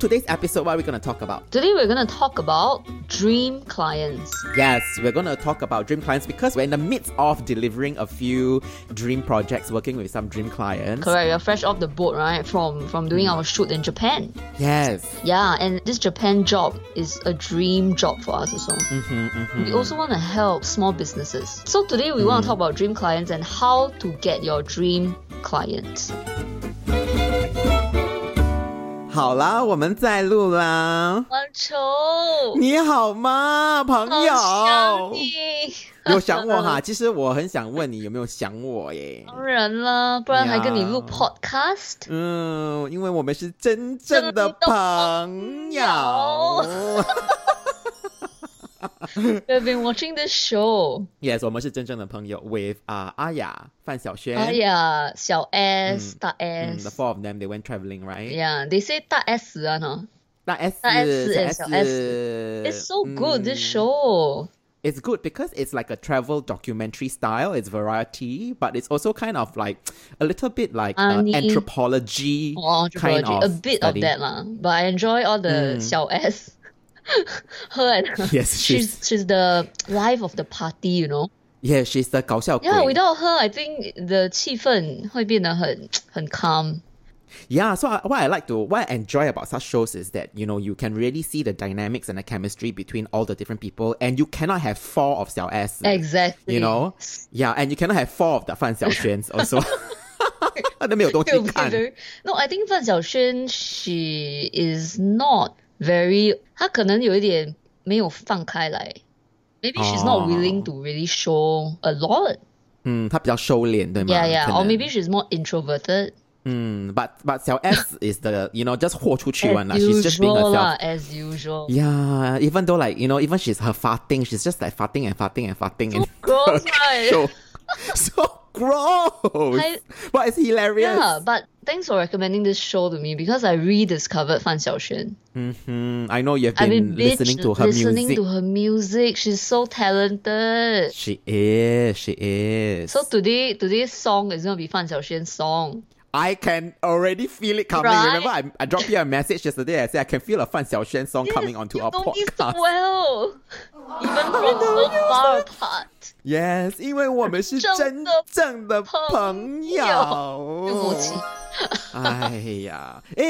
today's episode, what are we going to talk about? Today we're going to talk about dream clients. Yes, we're going to talk about dream clients because we're in the midst of delivering a few dream projects, working with some dream clients. Correct. We're fresh off the boat, right? From from doing our shoot in Japan. Yes. Yeah, and this Japan job is a dream job for us also. Mm-hmm, We also want to help small businesses. So today we want to talk about dream clients and how to get your dream clients. 好啦，我们在录啦。王愁，你好吗，朋好友想？你。有想我哈？其实我很想问你有没有想我耶？当然啦，不然还跟你录 podcast。嗯，因为我们是真正的朋友。We've been watching this show. yes，我们是真正的朋友。With 啊、阿雅、范晓萱。哎呀，小 S、大嗯，the S。 four of them they went traveling, right? Yeah, they say 大 S 啊呢。大 S，大 S 小 and 小 S It's so good this 嗯 show. It's good because it's like a travel documentary style. It's variety, but it's also kind of like a little bit like uh, Funny. anthropology, Or kind anthropology, of a bit study. of that lah. But I enjoy all the 小 S. her and her. Yes, she's- she's she's the life of the party, you know. Yeah, she's the 搞笑鬼。 Yeah, without her, I think the 气氛会变得很很 calm. Yeah, so I, what I like to, what I enjoy about such shows is that, you know, you can really see the dynamics and the chemistry between all the different people, and you cannot have four of Xiao S. Exactly. You know? Yeah, and you cannot have four of the Fan Xiaoxuans also. 那没有东西 It will be 看。 very- No, I think 范晓萱 she is not very 她可能有一点没有放开来 Maybe she's not Oh. willing to really show a lot. 嗯，她比较收敛，对吗？ Yeah, yeah. 可 Or 能 maybe she's more introverted. 嗯，but but 小 S is the you know just 豁出去 As one lah. She's just being usual herself. lah, as usual. Yeah, even though like you know, even she's her farting, she's just like farting and farting and farting and Gross, right? show. so gross. I- but it's hilarious. Yeah, but thanks for recommending this show to me because I rediscovered Fan Xiaoxuan. hmm I know you've I've been been listening binge to her listening music. to her music. She's so talented. She is. She is. So today, today's song is gonna be Fan Xiaoxuan's song. I can already feel it coming. Right? Remember, I, I dropped you a message yesterday. I said I can feel a Fan Xiaoxuan song yes, coming onto our podcast. well, Yes, even from so far apart.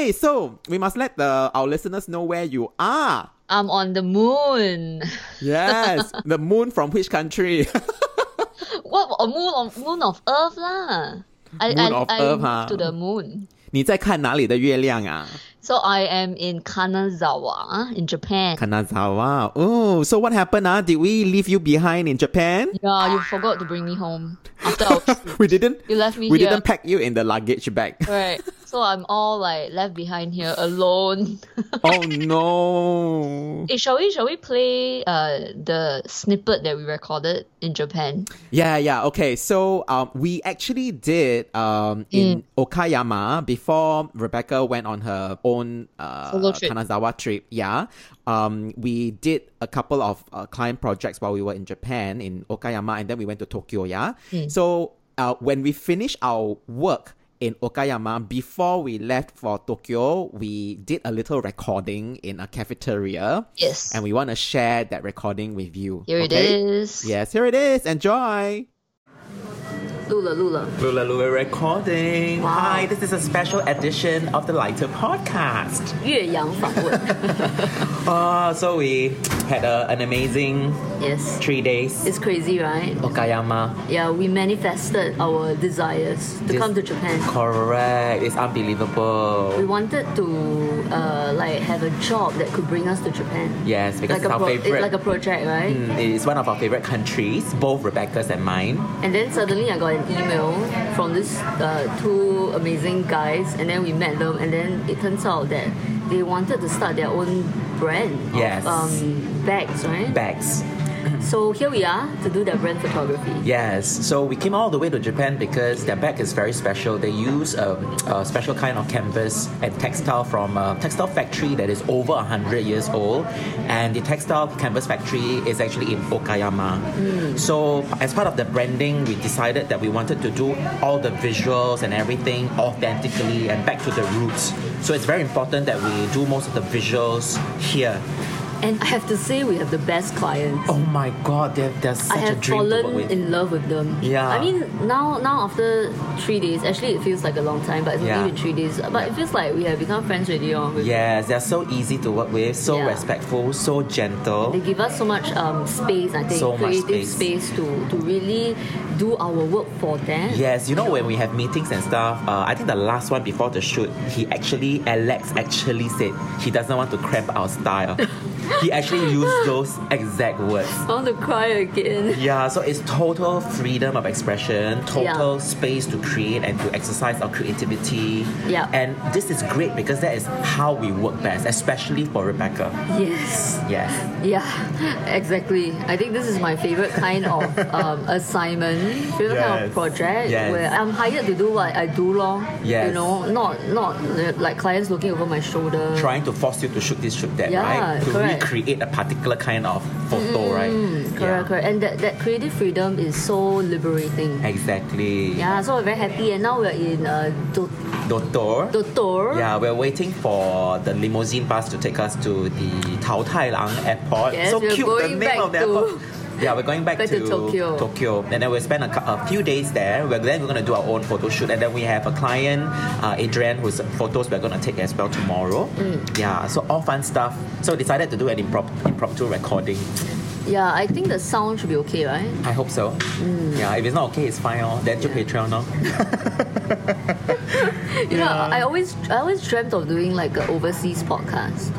because we must let the our listeners know where you are. I'm on the moon. yes, the moon from which country? what a moon of moon of Earth lah. I, Moon I, of I Earth, moved huh? to the moon. 你在看哪里的月亮啊 So I am in Kanazawa in Japan. Kanazawa. Oh, so what happened? Ah, did we leave you behind in Japan? yeah, you forgot to bring me home after our trip. We didn't. You left me we here. didn't pack you in the luggage bag. Right. So I'm all like left behind here alone. oh no. hey, shall we shall we play uh the snippet that we recorded in Japan? Yeah, yeah. Okay, so um, we actually did um in Okayama before Rebecca went on her own uh Solo trip. Kanazawa trip. Yeah, um, we did a couple of uh, client projects while we were in Japan in Okayama, and then we went to Tokyo. Yeah, so uh, when we finished our work. In Okayama, before we left for Tokyo, we did a little recording in a cafeteria. Yes. And we want to share that recording with you. Here it okay? is. Yes, here it is. Enjoy. Lula, Lula. Lula, Lula recording. Wow. Hi, this is a special edition of the Lito podcast. 岳阳访问。uh, oh, so we had a, an amazing yes. three days. It's crazy, right? Okayama. Yeah, we manifested our desires to this, come to Japan. Correct. It's unbelievable. We wanted to uh, like have a job that could bring us to Japan. Yes, because like it's our favorite. It's like a project, right? Mm, it's one of our favorite countries, both Rebecca's and mine. And then suddenly I got an email from this uh, two amazing guys, and then we met them, and then it turns out that they wanted to start their own brand Yes. of um, bags, right? Bags. so here we are to do the brand photography. Yes, so we came all the way to Japan because their bag is very special. They use um, a special kind of canvas and textile from a textile factory that is over 100 years old. And the textile canvas factory is actually in Okayama. So, as part of the branding, we decided that we wanted to do all the visuals and everything authentically and back to the roots. So, it's very important that we do most of the visuals here. And I have to say, we have the best clients. Oh my god, they're, they're such I a have dream to work fallen in love with them. Yeah. I mean, now now after three days, actually it feels like a long time, but it's Yeah. only been three days. But it feels like we have become friends already. Oh, with Yes, they're so easy to work with, so Yeah. respectful, so gentle. They give us so much um, space, I think, So much creative space. space. to, to really do our work for them. Yes, you know when we have meetings and stuff, uh, I think the last one before the shoot, he actually, Alex actually said he doesn't want to cramp our style. he actually used those exact words. I want to cry again. Yeah, so it's total freedom of expression, total Yeah. space to create and to exercise our creativity. Yeah. And this is great because that is how we work best, especially for Rebecca. Yes. Yes. Yeah, exactly. I think this is my favorite kind of um, assignment, favorite kind of project Yes. where I'm hired to do what I do, long. Yes. You know, not not like clients looking over my shoulder. Trying to force you to shoot this, shoot that, Yeah, right? To correct. Recreate a particular kind of photo, right? Mm, correct, Yeah. correct. And that, that creative freedom is so liberating. Exactly. Yeah, so we're very happy. And now we're in uh, Do- Doctor. Doutor. Yeah, we're waiting for the limousine bus to take us to the Tao Tai Lang Airport. Yes, so cute, the name of the airport. Yeah, we're going back, Back to Tokyo. Tokyo, and then we'll spend a, a few days there. We're then we're gonna do our own photo shoot, and then we have a client, uh, Adrian, whose photos we're gonna take as well tomorrow. Mm. Yeah, so all fun stuff. So we decided to do an improp- impromptu recording. Yeah, I think the sound should be okay, right? I hope so. Mm. Yeah, if it's not okay, it's fine. Oh, then to Patreon. Oh. You know, I always I always dreamt of doing like an overseas podcast.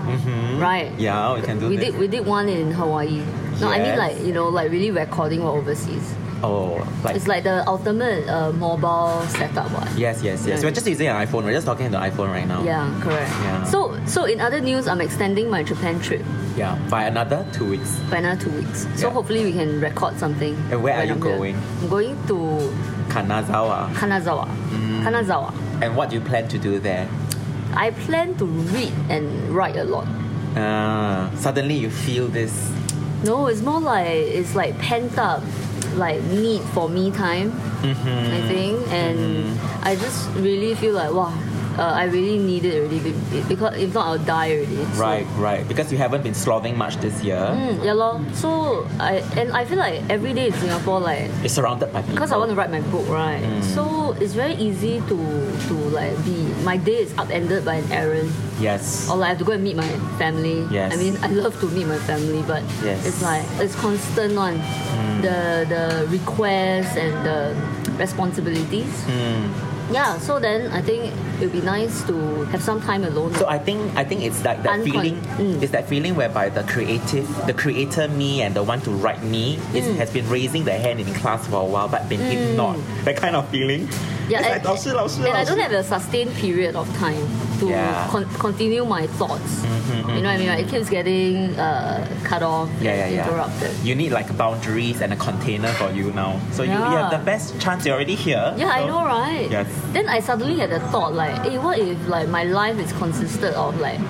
Right. Mm-hmm. Yeah, we can do we that. did we did one in Hawaii. No, I mean like you know like really recording while overseas. Oh, like It's like the ultimate uh, mobile setup. What? Yes, yes, yes. Yeah. We're just using an iPhone. We're just talking to the iPhone right now. Yeah, correct. Yeah. So so in other news, I'm extending my Japan trip Yeah. By another two weeks. by another two weeks. So Yeah. hopefully we can record something. And where are you I'm here. going? I'm going to Kanazawa. Kanazawa. Mm. Kanazawa. And what do you plan to do there? I plan to read and write a lot. Uh, suddenly you feel this. No, it's more like it's like pent up, like need for me time. Mm-hmm. I think, and I just really feel like wow, uh, I really need it already be- because if not I'll die already. So- Right, right. Because you haven't been slothing much this year. Mm, yeah, lor. So I and I feel like every day in Singapore, like It's surrounded by people. because I want to write my book, right? Mm. So it's very easy to to like be my day is upended by an errand, Yes. or like I have to go and meet my family. Yes. I mean, I love to meet my family, but Yes. Mm. it's like it's constant one. The the requests and the responsibilities. Mm. Yeah. So then I think it would be nice to have some time alone. So I think I think it's like that Uncon- feeling. Mm. It's that feeling whereby the creative, the creator me and the one to write me is, Mm. has been raising their hand in class for a while, but been ignored. That kind of feeling. Yeah, it's and, like 老师老师 and I 老师 don't have a sustained period of time to Yeah. con- continue my thoughts. Mhm, You know what I mean? Like, it keeps getting uh, cut off, yeah, yeah, and yeah. interrupted. You need like boundaries and a container for you now. So you, you Yeah. have the best chance. You're already here. Yeah, I So- know, right? Yes. Then I suddenly had a thought like, hey, what if like my life is consisted of like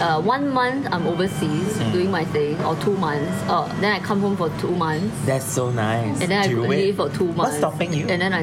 uh, one month I'm overseas Mm. doing my thing, or two months. Uh, then I come home for two months, That's so nice. and then I Do it. leave for two months. What's stopping you? And then I,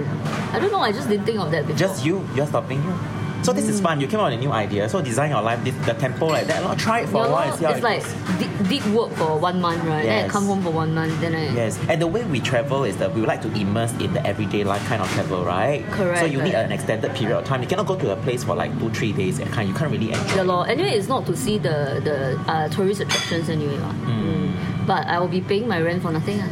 I don't know. I just didn't think of that before. Just you. You're stopping you. So this is fun. You came up with a new idea. So design your life, the tempo like that. Not try it for yeah, a while. See how it's it like did, deep work for one month, right? Yes. Then I come home for one month. Then I yes. And the way we travel is that we like to immerse in the everyday life kind of travel, right? Correct. So you need an extended period of time. You cannot go to a place for like two, three days. And you can't really enjoy. Yeah, lor. Anyway, it's not to see the the uh, tourist attractions anyway. Hmm. Mm. But I will be paying my rent for nothing. Uh.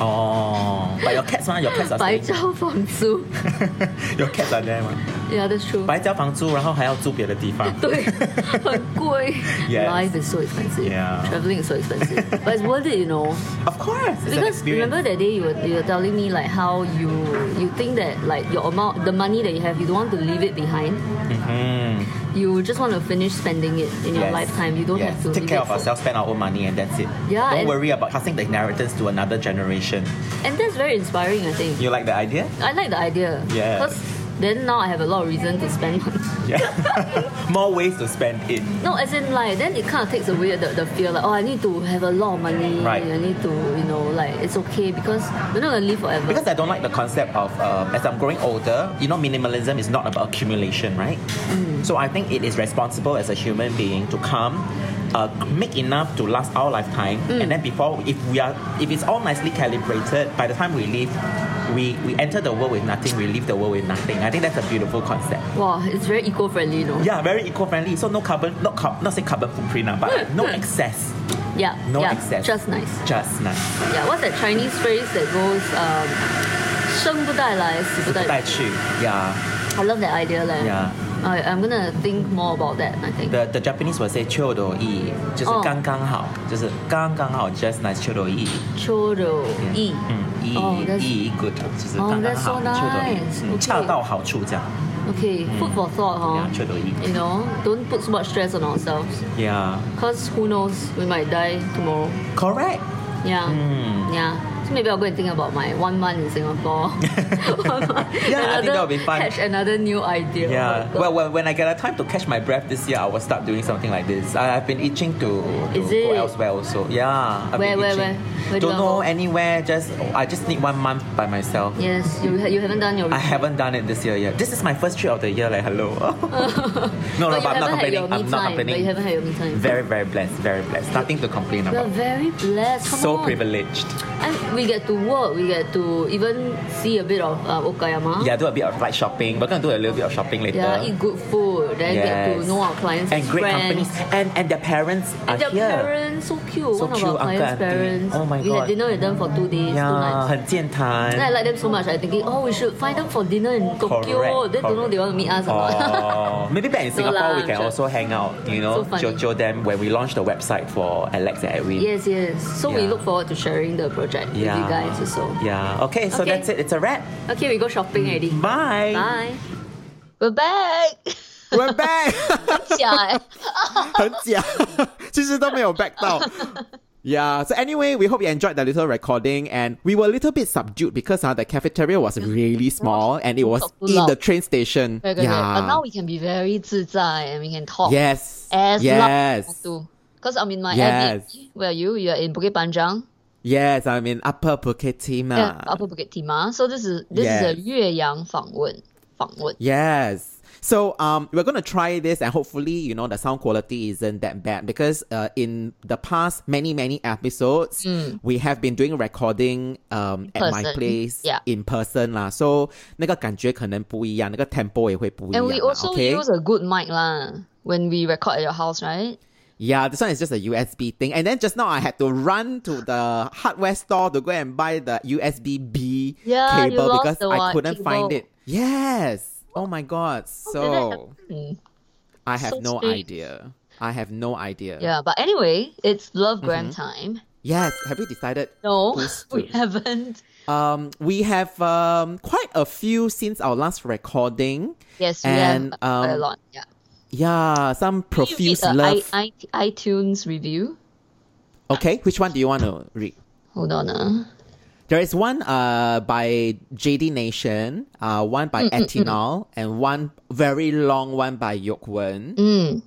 Oh, but your cats, man, your cats are. your cats are there, man. Yeah, that's true. 白交房租，然后还要住别的地方。对，很贵。 Yes. Life is so expensive. Yeah. Traveling is so expensive. but it's worth it, you know. Of course, it's an Because experience. remember that day you were, you were telling me like how you you think that like your amount the money that you have you don't want to leave it behind. Mhm. You just want to finish spending it in your Yes. lifetime. You don't Yes. have to take leave care it of for- ourselves, spend our own money, and that's it. Yeah, Don't and- worry about passing the inheritance to another generation. And that's very inspiring, I think. You like the idea? I like the idea. Yes. Because then now I have a lot of reason to spend money. Yeah. More ways to spend it. No, as in like then it kind of takes away the, the fear like oh I need to have a lot of money. Right. I need to you know like it's okay because we're not gonna live forever. Because I don't like the concept of uh, as I'm growing older, you know, minimalism is not about accumulation, right? Mm. So I think it is responsible as a human being to come, uh, make enough to last our lifetime, Mm. and then before, if we are, if it's all nicely calibrated, by the time we leave, we we enter the world with nothing, we leave the world with nothing. I think that's a beautiful concept. wow, it's very eco-friendly, you know. Yeah, very eco-friendly. So no carbon, not car- not say carbon footprint, ah, but no excess, Yeah. no yeah, excess. Just nice. just nice. Yeah. What's that Chinese phrase that goes um, 生不带来，死不带带去，yeah. I love that idea, leh. Yeah. I, I'm gonna think more about that. I think. The the Japanese will say 秋斗意，就是哦刚刚好，就是刚刚好，just nice 秋斗意。秋柔意。嗯，意 Oh, that's- 意 good，就是哦刚刚 that's 好， so 秋斗意 nice.，嗯 Okay. 恰到好处这样。 Okay, food for thought, huh? Yeah, 秋斗意。 You know, don't put so much stress on ourselves. Yeah, Cause who knows, we might die tomorrow. correct. Yeah. Mm. Yeah. So maybe I'll go and think about my one month in Singapore. Yeah, I think that would be fun. Catch another new idea. Yeah. Oh God. Well, when, when I get a time to catch my breath this year, I will start doing something like this. I, I've been itching to, to Is go elsewhere also. Yeah. I've Where, been where, where? Where do you Don't know go? anywhere. Just I just need one month by myself. Yes, you, you haven't done your. I haven't done it this year yet. This is my first trip of the year. Like hello. no, no, But but I'm not haven't had your complaining. I'm not time, But you complaining. haven't had your me time. Very, very blessed. Very blessed. Nothing to complain about. very blessed. Come So on. privileged. And we get to work. We get to even see a bit of uh, Okayama. Yeah, do a bit of like shopping. We're gonna do a little bit of shopping later. Yeah, eat good food. Then get to Yes. know our clients and as great friends. companies and and their parents are And their here. parents so cute. So One of cute, our uncle, clients' auntie. parents. Oh my we God. had dinner with them for two days, two Yeah, nights. 很健谈。 Then I like them so much. I thinking, oh, we should find them for dinner in Tokyo. Correct, They don't know correct. they want to meet us or not. Oh, maybe back in No Singapore lah, we I'm can sure. also hang out, you know, So funny. show, show them when we launch the website for Alex and Edwin. yes, yes. So we Yeah. look forward to sharing the project with you guys also. Yeah. Okay, so Okay. that's it. It's a wrap. Okay, we go shopping already. Bye. Bye. We're back. We're back. 假欸很假，其实都没有 back 到。Yeah, so anyway, we hope you enjoyed the little recording and we were a little bit subdued because uh, the cafeteria was really small and it was Talk too in loud. the train station. Correct, correct, correct. yeah. But now we can be very 自在 and we can talk yes. as yes. loud as to. Because I'm in my Yes. Airbnb. Where are you? You're in Bukit Panjang. Yes, I'm in Upper Bukit Timah. Yeah, Upper Bukit Timah. So this is this is a Yes. 岳阳访问访问. Yes. So um, we're gonna try this, and hopefully, you know, the sound quality isn't that bad because uh, in the past many many episodes, we have been doing recording um at my person, place yeah. in person 啦，so 那个感觉可能不一样，那个 tempo 也会不一 And 样 we 啦 also okay? use a good mic lah when we record at your house, right? Yeah, this one is just a USB thing. And then just now I had to run to the hardware store to go and buy the USB B Yeah, cable because the I couldn't find it. Yes. Oh my god. How did that So? I have So no strange. idea. I have no idea. Yeah, but anyway, it's Love Mm-hmm. Time. Yes. Have you decided? No, we haven't. Um, we have um quite a few since our last recording. Yes, we And, have quite a um, lot. Yeah. Yeah, some Can you read profuse love. I, I, iTunes review. Okay, which one do you want to read? Hold on. Uh. There is one uh by JD Nation, uh one Mm, by Etinol, and one very long one by Yok Wen. Mm.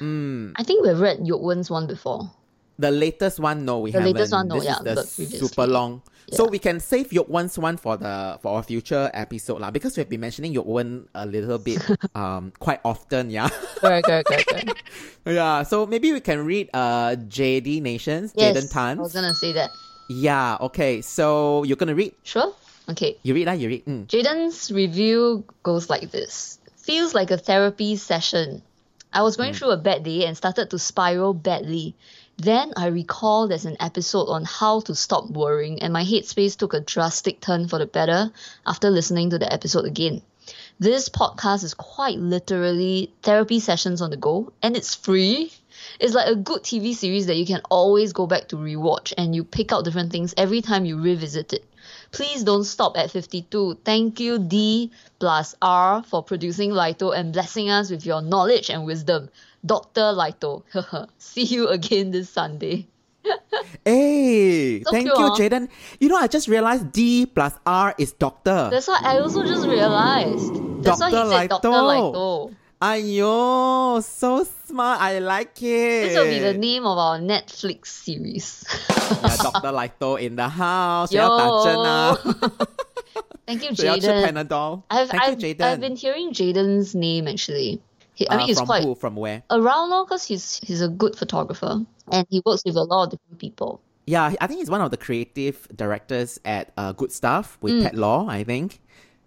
Mm. I think we've read Yok Wen's one before. The latest one, no, we The haven't. latest one, no, this yeah, is the super long. So we can save Yok Wen's one for the for our future episode lah, because we've been mentioning Yok Wen a little bit um quite often, yeah. Correct, correct, correct, yeah, so maybe we can read uh JD Nations, yes, Jaden Tan. I was gonna say that. Yeah, okay. So you're gonna read. Sure. Okay. You read lah, you read. Mm. Jaden's review goes like this Feels like a therapy session. I was going through a bad day and started to spiral badly. Then I recall there's an episode on how to stop worrying, and my headspace took a drastic turn for the better after listening to the episode again. this podcast is quite literally therapy sessions on the go, and it's free. It's like a good TV series that you can always go back to rewatch and you pick out different things every time you revisit it. Please don't stop at 52. Thank you, D plus R, for producing Lito and blessing us with your knowledge and wisdom. Dr. Lito. See you again this Sunday. hey, so thank cute, you, Jaden. You know, I just realized D plus R is doctor. That's why I also just realized. That's Dr. why he. Dr. Lito. Ayo, so smart. I like it. This will be the name of our Netflix series. yeah, Dr. Lito in the house. Yo. Thank you, Jaden. I've, I've, I've been hearing Jaden's name actually. He, I Uh, mean, he's from quite who? From where? around now because he's he's a good photographer and he works with a lot of different people. Yeah, I think he's one of the creative directors at uh, Good Stuff with Mm. Pet Law, I think.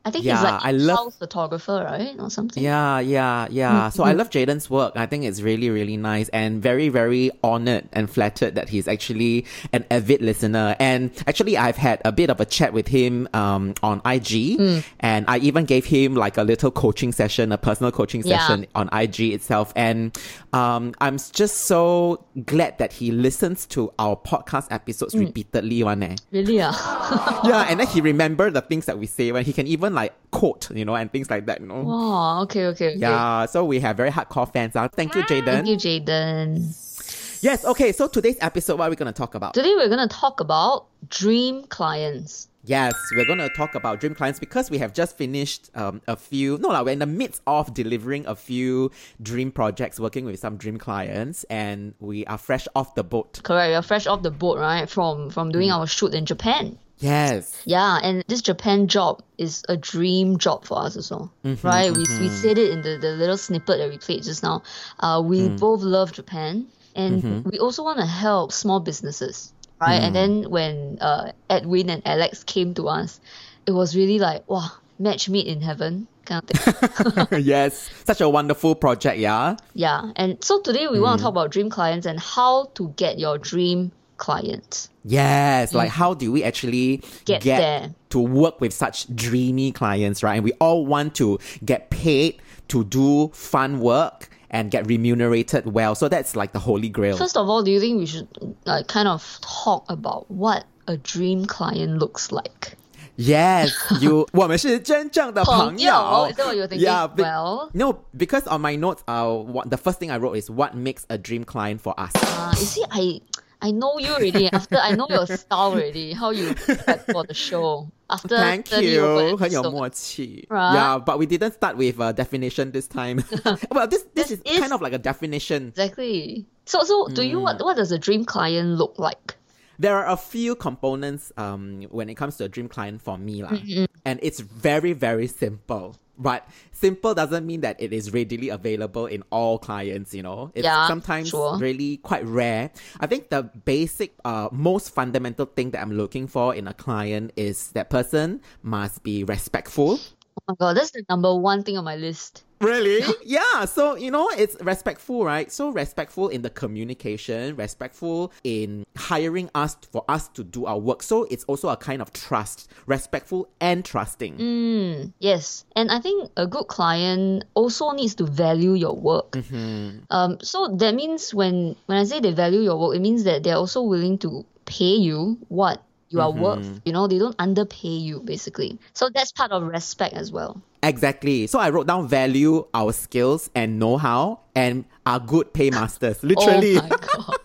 I think Yeah, he's like I a love- photographer, right, or something. Yeah, yeah, yeah. So I love Jaden's work. I think it's really, really nice and very, very honored and flattered that he's actually an avid listener. And actually, I've had a bit of a chat with him um, on IG, and I even gave him like a little coaching session, a personal coaching Yeah. session on IG itself. And um, I'm just so glad that he listens to our podcast episodes repeatedly. One eh. Really? Ah. yeah, and then he remember the things that we say when he can even like quote, you know, and things like that, you know. wow. Okay. Okay. okay. Yeah, so we have very hardcore fans. Uh. Thank you, Jaden. Thank you, Jaden. Yes, okay, so today's episode, what are we going to talk about? Today we're gonna talk about dream clients. Yes, we're going to talk about dream clients because we have just finished um, a few, no, like, we're in the midst of delivering a few dream projects, working with some dream clients, and we are fresh off the boat. Correct. We're fresh off the boat, right? From from Mm. doing our shoot in Japan. Yes. Yeah, and this Japan job is a dream job for us also, mm-hmm, right? We, we mm-hmm. said it in the, the little snippet that we played just now. Uh, we mm. both love Japan, and mm-hmm. we also want to help small businesses, right? And mm. then when uh, Edwin and Alex came to us, it was really like, wow, match made in heaven kind of thing. yes, such a wonderful project, yeah? yeah, and so today we want to mm. talk about dream clients and how to get your dream client. Yes, like how do we actually Mm. Get there. to work with such dreamy clients, right? And we all want to get paid to do fun work and get remunerated well. So that's like the holy grail. First of all, do you think we should like kind of talk about what a dream client looks like? Yes, you 我们是真正的朋友。朋友 Is that what you were thinking? Yeah, be- Well- no, because on my notes, uh, what, the first thing I wrote is what makes a dream client for us. Uh, you see, I I know you already. After I know your style already, how you prep for the show. After Thank 30 over you, 很有 episodes. 默契. Right? Yeah, but we didn't start with a definition this time. well, this this, This is, is- kind of like a definition. Exactly. So so do you Mm. what what does a dream client look like? There are a few components um when it comes to a dream client for me lah. Mm-hmm. and it's very very simple. But simple doesn't mean that it is readily available in all clients, you know. It's Yeah, sometimes sure. really quite rare. I think the basic uh most fundamental thing that I'm looking for in a client is that person must be respectful. Oh my god, that's the number one thing on my list. Really? yeah. So, you know, it's respectful, right? So respectful in the communication, respectful in hiring us for us to do our work. So it's also a kind of trust, respectful and trusting. Mm, yes, and I think a good client also needs to value your work. Mm-hmm. Um, so that means when when I say they value your work, it means that they're also willing to pay you what you are Mm-hmm. worth. You know, they don't underpay you basically. So that's part of respect as well. Exactly. So I wrote down value our skills and know-how and are good paymasters. Literally. Oh my god，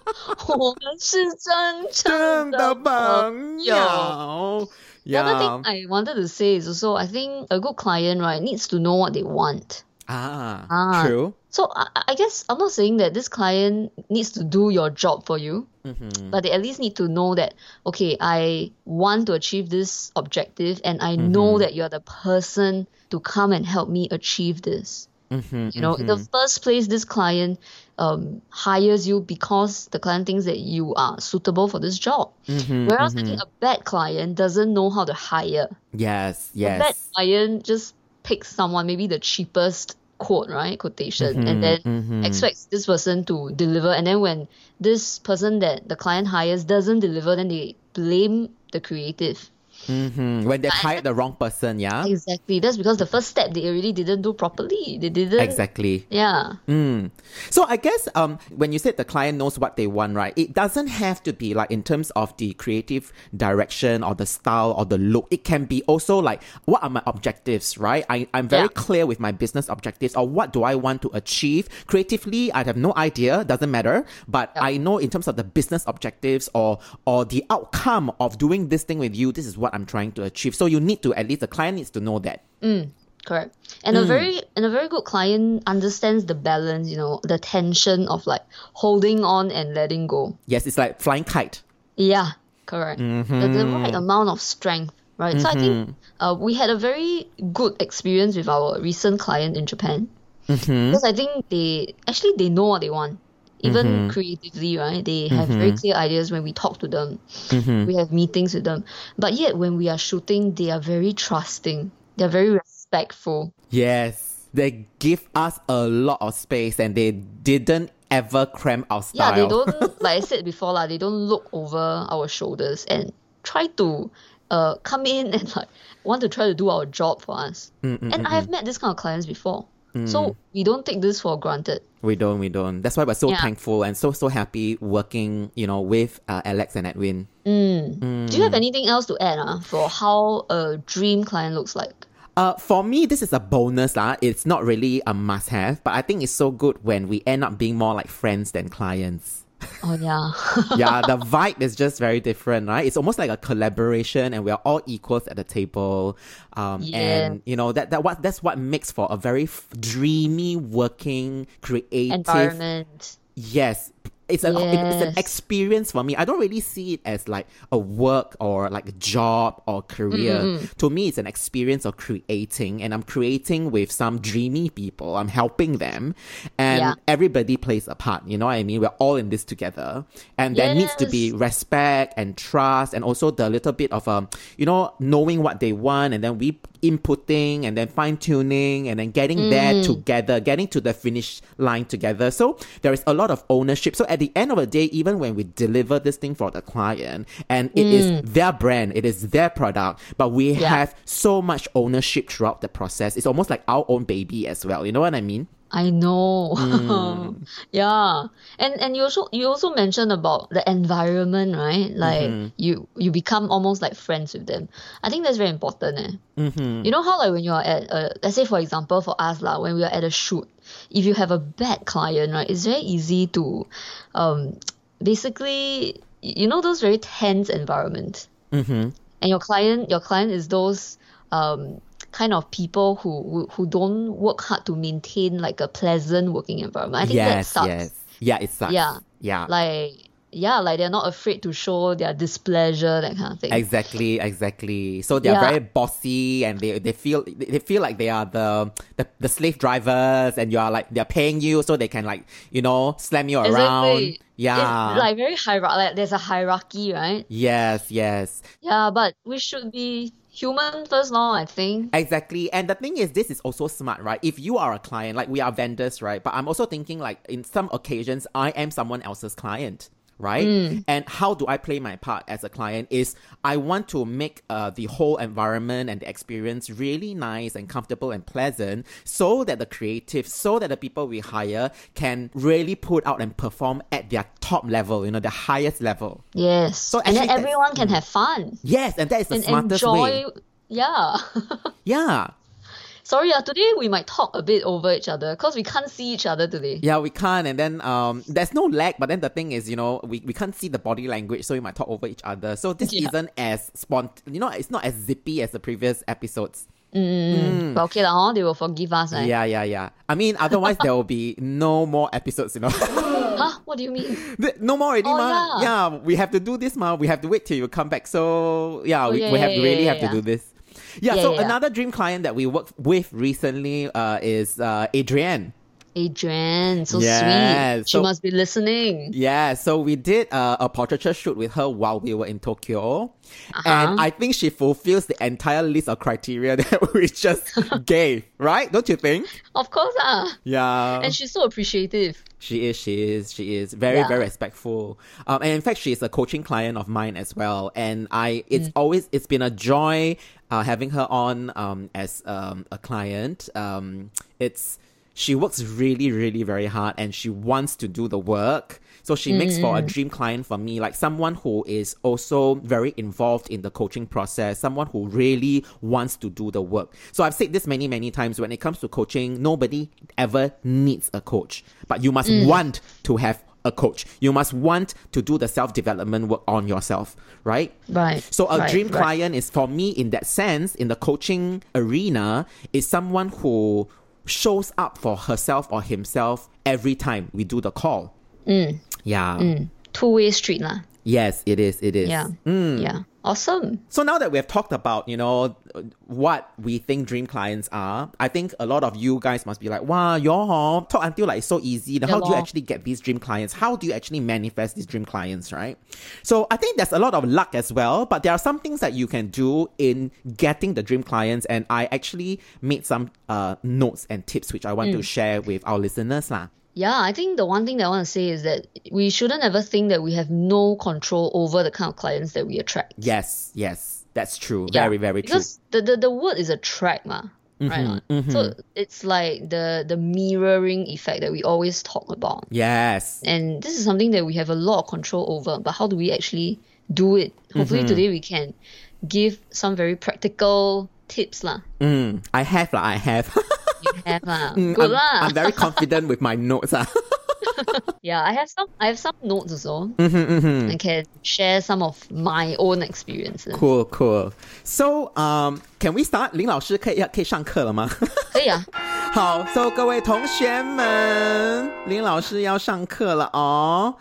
我们是真真的正的朋友。友。The other Yeah. thing I wanted to say is also I think a good client right needs to know what they want. Ah, Ah. true. So I, I guess I'm not saying that this client needs to do your job for you, Mm-hmm. but they at least need to know that okay, I want to achieve this objective, and I Mm-hmm. know that you're the person to come and help me achieve this. Mm-hmm, You know, in the first place, this client um, hires you because the client thinks that you are suitable for this job. Mm-hmm, Whereas I think a bad client doesn't know how to hire. Yes, yes. A bad client just picks someone, maybe the cheapest quote, right? Quotation, Mm-hmm, and then expects this person to deliver. And then when this person that the client hires doesn't deliver, then they blame the creative. Mm-hmm. When they hired the wrong person, yeah? Exactly. That's because the first step they already didn't do properly. They didn't. Exactly. Yeah. Mm. So I guess um, when you said the client knows what they want, right? It doesn't have to be like in terms of the creative direction or the style or the look. It can be also like what are my objectives, right? I, I'm very Yeah. clear with my business objectives or what do I want to achieve. Creatively, I have no idea, doesn't matter. But Yeah. I know in terms of the business objectives or or the outcome of doing this thing with you, this is what I'm trying to achieve. So you need to at least the client needs to know that. Mm, correct. And a mm. very and a very good client understands the balance, you know, the tension of like holding on and letting go. Yes, it's like flying kite. Yeah, correct. The, the mm-hmm. right amount of strength, right? So I think mm-hmm. uh, we had a very good experience with our recent client in Japan mm-hmm. because I think they actually they know what they want. Even mm-hmm. creatively, right? They have very mm-hmm. clear ideas when we talk to them. Mm-hmm. We have meetings with them. But yet, when we are shooting, they are very trusting. They're very respectful. Yes, they give us a lot of space and they didn't ever cram our style. Yeah, they don't like I said before, lah, they don't look over our shoulders and try to uh come in and like want to try to do our job for us. and I have met this kind of clients before. So we don't take this for granted. We don't, we don't. That's why we're so Yeah. thankful and so so happy working, you know, with uh, Alex and Edwin. Do you have anything else to add uh, for how a dream client looks like? Uh, for me, this is a bonus. lah. It's not really a must have, but I think it's so good when we end up being more like friends than clients. Oh yeah. yeah, the vibe is just very different, right? It's almost like a collaboration, and we are all equals at the table. Um, Yeah. and you know that that what that's what makes for a very f- dreamy, working, creative Environment. Yes. It's, a, it- it's an experience for me. I don't really see it as like a work or like a job or career. To me, it's an experience of creating, and I'm creating with some dreamy people. I'm helping them, and Yeah. everybody plays a part. You know what I mean? We're all in this together, and there needs to be respect and trust, and also the little bit of um, you know, knowing what they want, and then we inputting, and then fine tuning, and then getting there mm. together, getting to the finish line together. So there is a lot of ownership. So at the end of the day, even when we deliver this thing for the client, and it is mm. their brand, it is their product, but we Yeah. have so much ownership throughout the process. It's almost like our own baby as well. You know what I mean? I know. Mm. yeah. And and you also you also mentioned about the environment, right? Like Mm-hmm. you you become almost like friends with them. I think that's very important. Eh? Mm-hmm. You know how like when you're at a, let's say for example for us lah, when we are at a shoot, if you have a bad client, right, it's very easy to um basically you know those very tense environment. Mm-hmm. And your client your client is those um kind of people who, who who don't work hard to maintain like a pleasant working environment. I think that Yes, sucks. yes. Yeah, it sucks. Yeah. Yeah. Like yeah, like they're not afraid to show their displeasure, that kind of thing. Exactly, exactly. So they're Yeah. very bossy, and they, they feel they feel like they are the, the the slave drivers, and you are like they're paying you, so they can like you know slam you around. Exactly. Yeah. It's like very hierarchy. Like there's a hierarchy, right? yes, yes. Yeah, but we should be human first, now. I think. Exactly. And the thing is, this is also smart, right? If you are a client, like we are vendors, right? But I'm also thinking, like, in some occasions, I am someone else's client. Right, and how do I play my part as a client? Is I want to make uh, the whole environment and the experience really nice and comfortable and pleasant, so that the creatives, so that the people we hire can really put out and perform at their top level, you know, the highest level. Yes. So and then everyone can have fun Yes, and that is the and smartest enjoy. way. Yeah. Yeah. Sorry, uh, today we might talk a bit over each other because we can't see each other today. Yeah, we can't. And then um, there's no lag. But then the thing is, you know, we, we can't see the body language, so we might talk over each other. So this Yeah. isn't as spont. You know, it's not as zippy as the previous episodes. But okay, lah, huh? they will forgive us. Right? Yeah, yeah, yeah. I mean, otherwise there will be no more episodes. You know, Huh? What do you mean? no more already, Oh, ma. yeah. we have to do this, ma. We have to wait till you come back. So yeah, we, yeah, we have yeah, to really yeah, have to do this. Yeah, Yeah, so yeah. another dream client that we worked with recently uh, is uh, Adrienne. Adrian, so Yeah, sweet. She so- must be listening. Yeah, so we did uh, a portraiture shoot with her while we were in Tokyo. Uh-huh. And I think she fulfills the entire list of criteria that we just gave, right? Don't you think? Of course, ah. Yeah. And she's so appreciative. She is, she is, she is very, Yeah. very respectful. Um, and in fact, she is a coaching client of mine as well. And I, it's Mm. always, it's been a joy, uh, having her on, um, as, um, a client. Um, it's, she works really, really very hard and she wants to do the work. So she makes for a Mm. dream client for me, like someone who is also very involved in the coaching process, someone who really wants to do the work. So I've said this many, many times when it comes to coaching, nobody ever needs a coach, but you must want to have a coach. You must want to do the self development work on yourself, right? Right. So a right, dream right. client is for me in that sense, in the coaching arena, is someone who shows up for herself or himself every time we do the call. Mm. Yeah. Two way street lah. Yes, it is. It is. Yeah. Mm. Yeah. Awesome. So now that we have talked about, you know, what we think dream clients are, I think a lot of you guys must be like, wow, y'all talk until like so easy. Then Yeah how do you actually get these dream clients? How do you actually manifest these dream clients, right? So I think there's a lot of luck as well, but there are some things that you can do in getting the dream clients. And I actually made some uh, notes and tips which I want Mm. to share with our listeners. lah. Yeah, I think the one thing that I want to say is that we shouldn't ever think that we have no control over the kind of clients that we attract. Yes, yes, that's true. Yeah, Very, very true. because the, the the word is attract ma, right? or not? So it's like the the mirroring effect that we always talk about. Yes. And this is something that we have a lot of control over, but how do we actually do it? Hopefully Mm-hmm. today we can give some very practical tips lah. Mm, I have, lah. I have. You have lah. Mm, Good I'm, lah. I'm very confident with my notes. ah. Yeah, I have some I have some notes also. Mm-hmm, I can share some of my own experiences. cool, cool. So, um, can we start? 林老师可以要可以上课了吗？可以啊，好，So 各位同学们，林老师要上课了哦。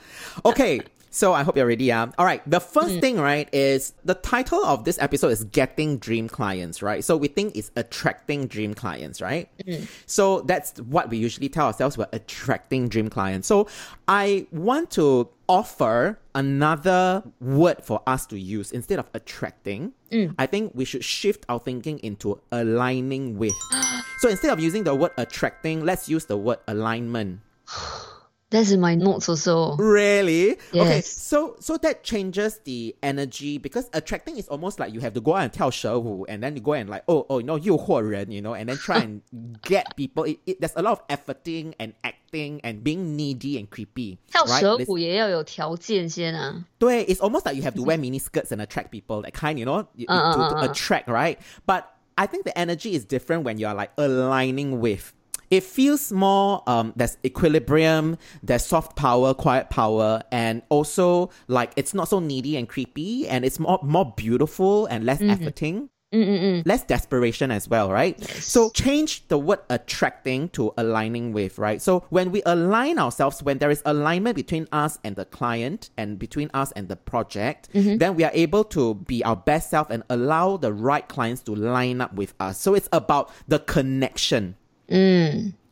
Okay. so I hope you're ready. Yeah. All right. The first mm. thing, right, is the title of this episode is getting dream clients, right? So we think it's attracting dream clients, right? Mm. So that's what we usually tell ourselves. We're attracting dream clients. So I want to offer another word for us to use instead of attracting. Mm. I think we should shift our thinking into aligning with. so instead of using the word attracting, let's use the word alignment. that's in my notes also. Really? Okay. Yes. So so that changes the energy because attracting is almost like you have to go out and tell 蛇舞 and then you go and like oh oh you know 诱惑人 you know and then try and get people. It, it, there's a lot of efforting and acting and being needy and creepy. 跳 right? 蛇 This- 舞也要有条件先啊。对, it's almost like you have to wear mini skirts and attract people, that kind, you know, y- Uh, to, uh, to uh, uh. attract, right? But I think the energy is different when you're like aligning with. it feels more um there's equilibrium, there's soft power, quiet power, and also like it's not so needy and creepy, and it's more more beautiful and less mm-hmm. efforting. Mm, mm, mm. Less desperation as well, right? So change the word attracting to aligning with, right? So when we align ourselves, when there is alignment between us and the client and between us and the project, mm-hmm. then we are able to be our best self and allow the right clients to line up with us. So it's about the connection.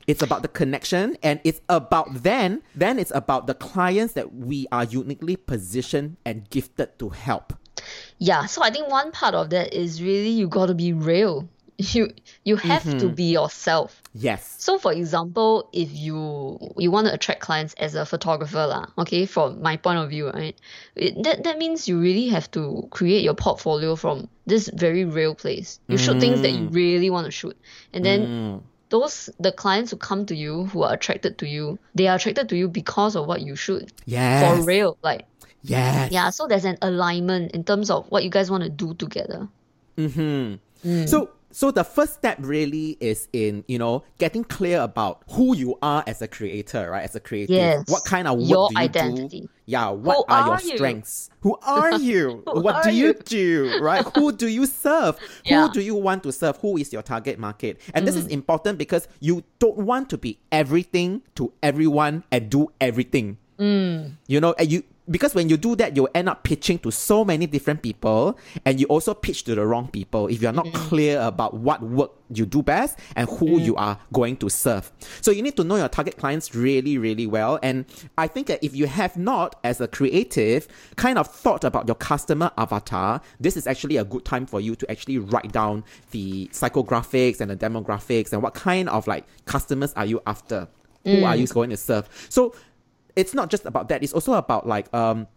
It's about the connection and it's about then, then it's about the clients that we are uniquely positioned and gifted to help. Yeah, so I think one part of that is really you got to be real. You you have to Mm-hmm. be yourself. Yes. So for example, if you you want to attract clients as a photographer lah, okay, from my point of view, right? It, that that means you really have to create your portfolio from this very real place. You shoot things that you Mm. really want to shoot. And then those the clients who come to you who are attracted to you, they are attracted to you because of what you shoot. Yeah. For real. Like Yes. yeah, so there's an alignment in terms of what you guys want to do together. Mm hmm. So so the first step really is in, you know, getting clear about who you are as a creator, right? As a creator. Yes. What kind of work Your do you identity. do? Yeah, what Who are, your are you? strengths? Who are you? Who what are do you, you? do? Right? Who do you serve? Yeah. Who do you want to serve? Who is your target market? And this is Mm. important because you don't want to be everything to everyone and do everything. Mm. You know, and you because when you do that, you'll end up pitching to so many different people, and you also pitch to the wrong people if you're not mm. clear about what work you do best and who mm. you are going to serve. So you need to know your target clients really, really well. And I think that if you have not, as a creative, kind of thought about your customer avatar, this is actually a good time for you to actually write down the psychographics and the demographics and what kind of like customers are you after. Mm. Who are you going to serve? So it's not just about that. It's also about like um,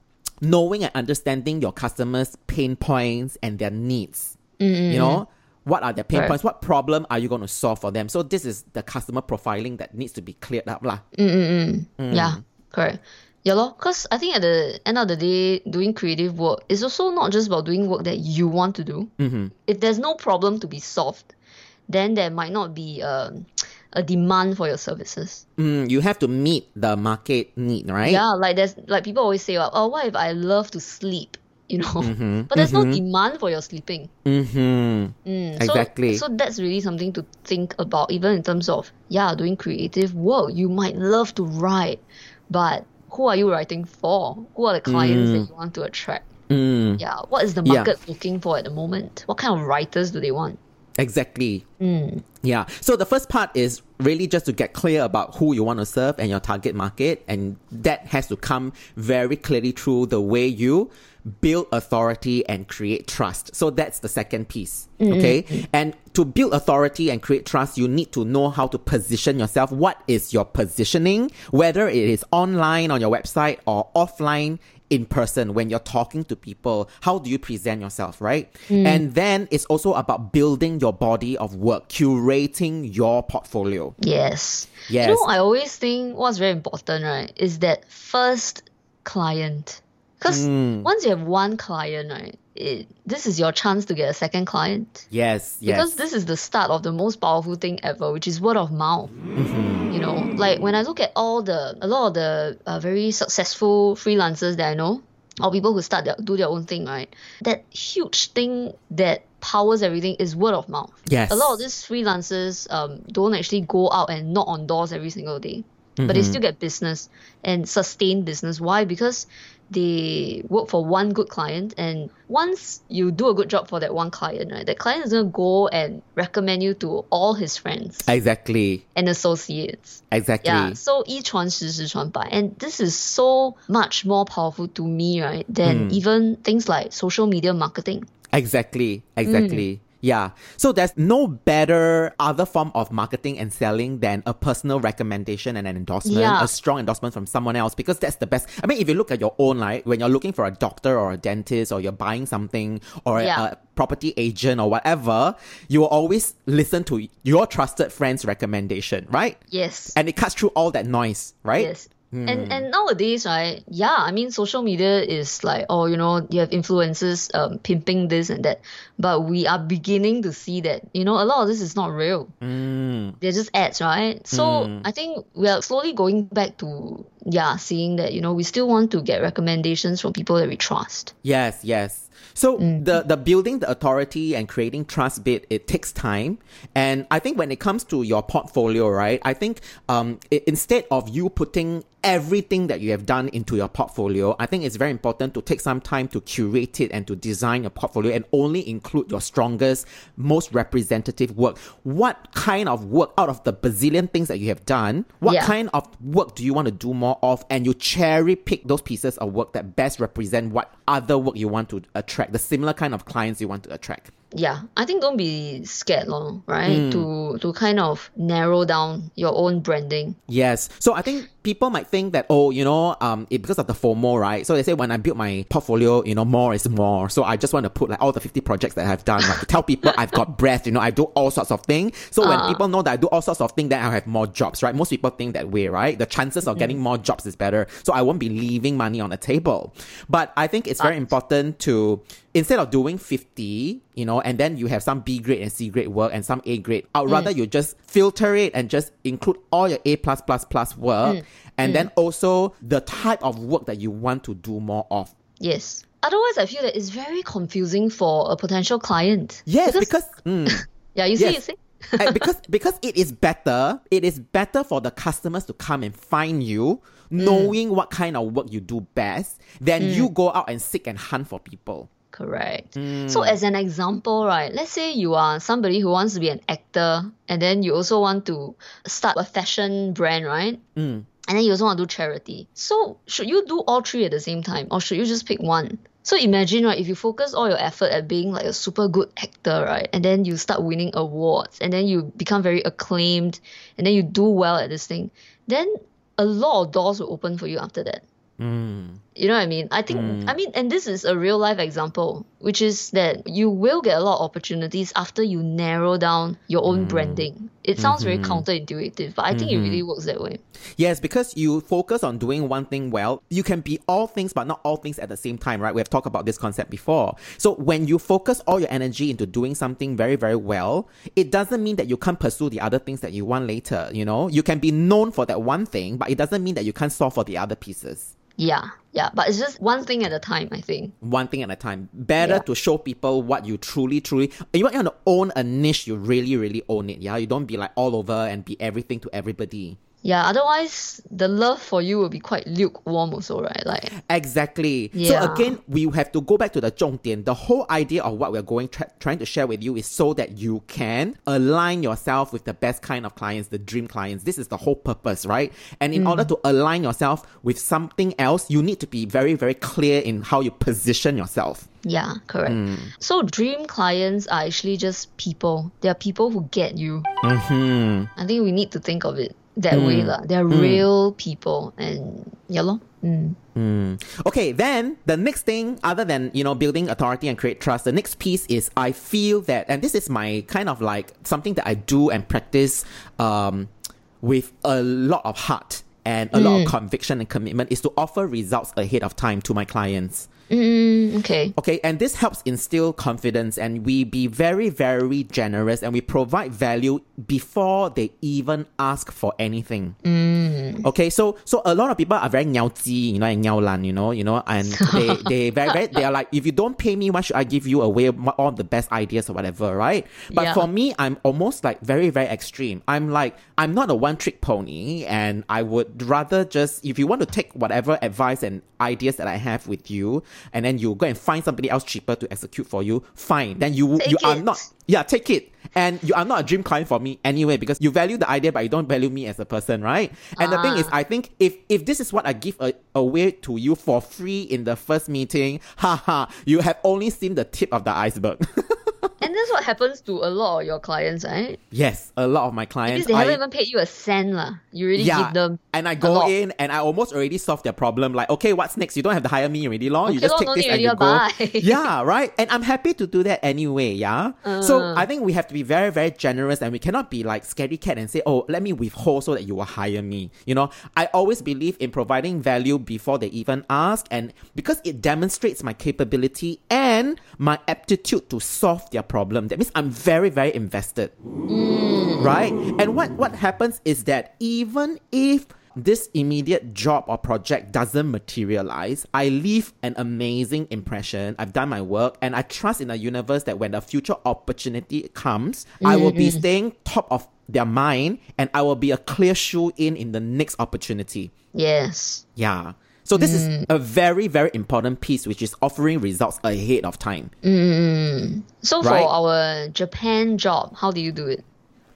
knowing and understanding your customers' pain points and their needs. Mm-hmm. You know, what are their pain right. points? What problem are you going to solve for them? So this is the customer profiling that needs to be cleared up, lah. Mm. Yeah, correct. Yeah, lor. because I think at the end of the day, doing creative work is also not just about doing work that you want to do. Mm-hmm. If there's no problem to be solved, then there might not be um, a demand for your services. Mm, you have to meet the market need, right? Yeah, like there's like people always say, oh, what if I love to sleep? You know, mm-hmm. but there's mm-hmm. no demand for your sleeping. Mm-hmm. Mm, exactly. So, so that's really something to think about, even in terms of yeah, doing creative work. You might love to write, but who are you writing for? Who are the clients that mm. you want to attract? Mm. Yeah, what is the market yeah. looking for at the moment? What kind of writers do they want? Exactly. Mm. Yeah. So the first part is really just to get clear about who you want to serve and your target market. And that has to come very clearly through the way you build authority and create trust. So that's the second piece. Mm-hmm. Okay. And to build authority and create trust, you need to know how to position yourself. What is your positioning? Whether it is online on your website or offline in person when you're talking to people. How do you present yourself right? Mm. and then it's also about building your body of work curating your portfolio. Yes. Yes you know i always think what's very important right is that first client because mm. once you have one client right it, this is your chance to get a second client. Yes, yes. Because this is the start of the most powerful thing ever, which is word of mouth. Mm-hmm. You know, like when I look at all the, a lot of the uh, very successful freelancers that I know, or people who start their, do their own thing, right? That huge thing that powers everything is word of mouth. Yes. A lot of these freelancers um, don't actually go out and knock on doors every single day. Mm-hmm. But they mm-hmm. still get business and sustain business. Why? Because they work for one good client and once you do a good job for that one client right that client is going to go and recommend you to all his friends exactly and associates exactly yeah so 一传十十传百 and this is so much more powerful to me right than mm. even things like social media marketing exactly exactly mm. Yeah. So there's no better other form of marketing and selling than a personal recommendation and an endorsement, yeah. a strong endorsement from someone else, because that's the best. I mean, if you look at your own life, when you're looking for a doctor or a dentist or you're buying something or yeah. a property agent or whatever, you will always listen to your trusted friend's recommendation, right? Yes. And it cuts through all that noise, right? Yes. Mm. And and nowadays, right? Yeah, I mean, social media is like, oh, you know, you have influencers um, pimping this and that, but we are beginning to see that, you know, a lot of this is not real. Mm. They're just ads, right? So mm. I think we are slowly going back to yeah, seeing that you know we still want to get recommendations from people that we trust. Yes, yes. So mm. the the building the authority and creating trust bit it takes time, and I think when it comes to your portfolio, right? I think um it, instead of you putting everything that you have done into your portfolio, I think it's very important to take some time to curate it and to design your portfolio and only include your strongest, most representative work. What kind of work out of the bazillion things that you have done, what yeah. kind of work do you want to do more of? And you cherry pick those pieces of work that best represent what other work you want to attract, the similar kind of clients you want to attract yeah, I think don't be scared, long, right? Mm. To to kind of narrow down your own branding. Yes. So I think people might think that oh, you know, um, it, because of the FOMO, right? So they say when I build my portfolio, you know, more is more. So I just want to put like all the fifty projects that I've done, like to tell people I've got breadth. You know, I do all sorts of things. So when uh. people know that I do all sorts of things, then I have more jobs, right? Most people think that way, right? The chances of mm. getting more jobs is better. So I won't be leaving money on the table. But I think it's very important to instead of doing 50, you know, and then you have some B grade and C grade work and some A grade, I'd mm. rather you just filter it and just include all your A plus plus plus work mm. and mm. then also the type of work that you want to do more of. Yes. Otherwise, I feel that it's very confusing for a potential client. Yes, because, because yeah, you see, yes. you see. because because it is better. It is better for the customers to come and find you, knowing what kind of work you do best, than you go out and seek and hunt for people. Correct. So, hmm. as an example, right, let's say you are somebody who wants to be an actor and then you also want to start a fashion brand, right? Hmm. And then you also want to do charity. So, should you do all three at the same time or should you just pick one? So, imagine, right, if you focus all your effort at being like a super good actor, right, and then you start winning awards and then you become very acclaimed and then you do well at this thing, then a lot of doors will open for you after that. Hmm. You know what I mean? I think, I mm. mean, and this is a real life example, which is that you will get a lot of opportunities after you narrow down your own mm. branding. It sounds very mm-hmm. counterintuitive, but I think it really mm-hmm. works that way. Yes, because you focus on doing one thing well, you can be all things, but not all things at the same time, right? We have talked about this concept before. So when you focus all your energy into doing something very, very well, it doesn't mean that you can't pursue the other things that you want later, you know? You can be known for that one thing, but it doesn't mean that you can't solve for the other pieces. Yeah, yeah, but it's just one thing at a time, I think. One thing at a time. Better Yeah. to show people what you truly, truly. You want, you want to own a niche, you really, really own it. Yeah, you don't be like all over and be everything to everybody. Yeah, otherwise the love for you will be quite lukewarm also, right? Like Exactly. So Yeah. again, we have to go back to the 重点. The whole idea of what we're going tra- trying to share with you is so that you can align yourself with the best kind of clients, the dream clients. This is the whole purpose, right? And in order to align yourself with something else, you need to be very, very clear in how you position yourself. Yeah, correct. So dream clients are actually just people. They are people who get you. Mm-hmm. I think we need to think of it that way. lah. They are real people and yeah, lor. Mm. Okay, then the next thing, other than you know building authority and create trust, the next piece is I feel that, and this is my kind of like something that I do and practice um, with a lot of heart and a lot of conviction and commitment, is to offer results ahead of time to my clients. Mm, okay. Okay, and this helps instill confidence, and we be very, very generous, and we provide value before they even ask for anything. Mm. Okay, so so a lot of people are very niaozi, you know, and niaolan, you know, you know, and they they very, very they are like, if you don't pay me, why should I give you away all the best ideas or whatever, right? But yeah. for me, I'm almost like very, very extreme. I'm like, I'm not a one trick pony, and I would rather just if you want to take whatever advice and ideas that I have with you and then you go and find somebody else cheaper to execute for you, fine. Then you Take you are not yeah, take it. And you are not a dream client for me anyway because you value the idea, but you don't value me as a person, right? And the thing is, ah. I think if if this is what I give a, away to you for free in the first meeting, haha, you have only seen the tip of the iceberg. And that's what happens to a lot of your clients, right? yes, a lot of my clients. Because they haven't I- even paid you a cent lah. You really yeah, give them and I go in and I almost already solved their problem. Like, okay, what's next? You don't have to hire me already, long. you just take this and you go. yeah, right. And I'm happy to do that anyway. Yeah. so Uh. I think we have to be very, very generous, and we cannot be like scary cat and say, "Oh, let me withhold so that you will hire me." You know, I always believe in providing value before they even ask, and because it demonstrates my capability and my aptitude to solve their problem. That means I'm very, very invested right? And what what happens is that even if this immediate job or project doesn't materialize, I leave an amazing impression. I've done my work and I trust in the universe that when the future opportunity comes, I will be mm-hmm. staying top of their mind and I will be a clear shoe in in the next opportunity. Yes. Yeah. So this is mm. a very very important piece which is offering results ahead of time. Mm. So for our Japan job, how do you do it?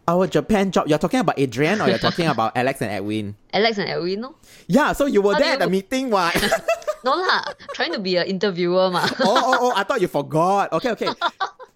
Our Japan job, you're talking about Adrian or you're talking about Alex and Edwin? Alex and Edwin, no? Yeah, so you were How there at the meeting, what? No lah, trying to be an interviewer ma. oh, oh, oh, I thought you forgot. Okay, okay.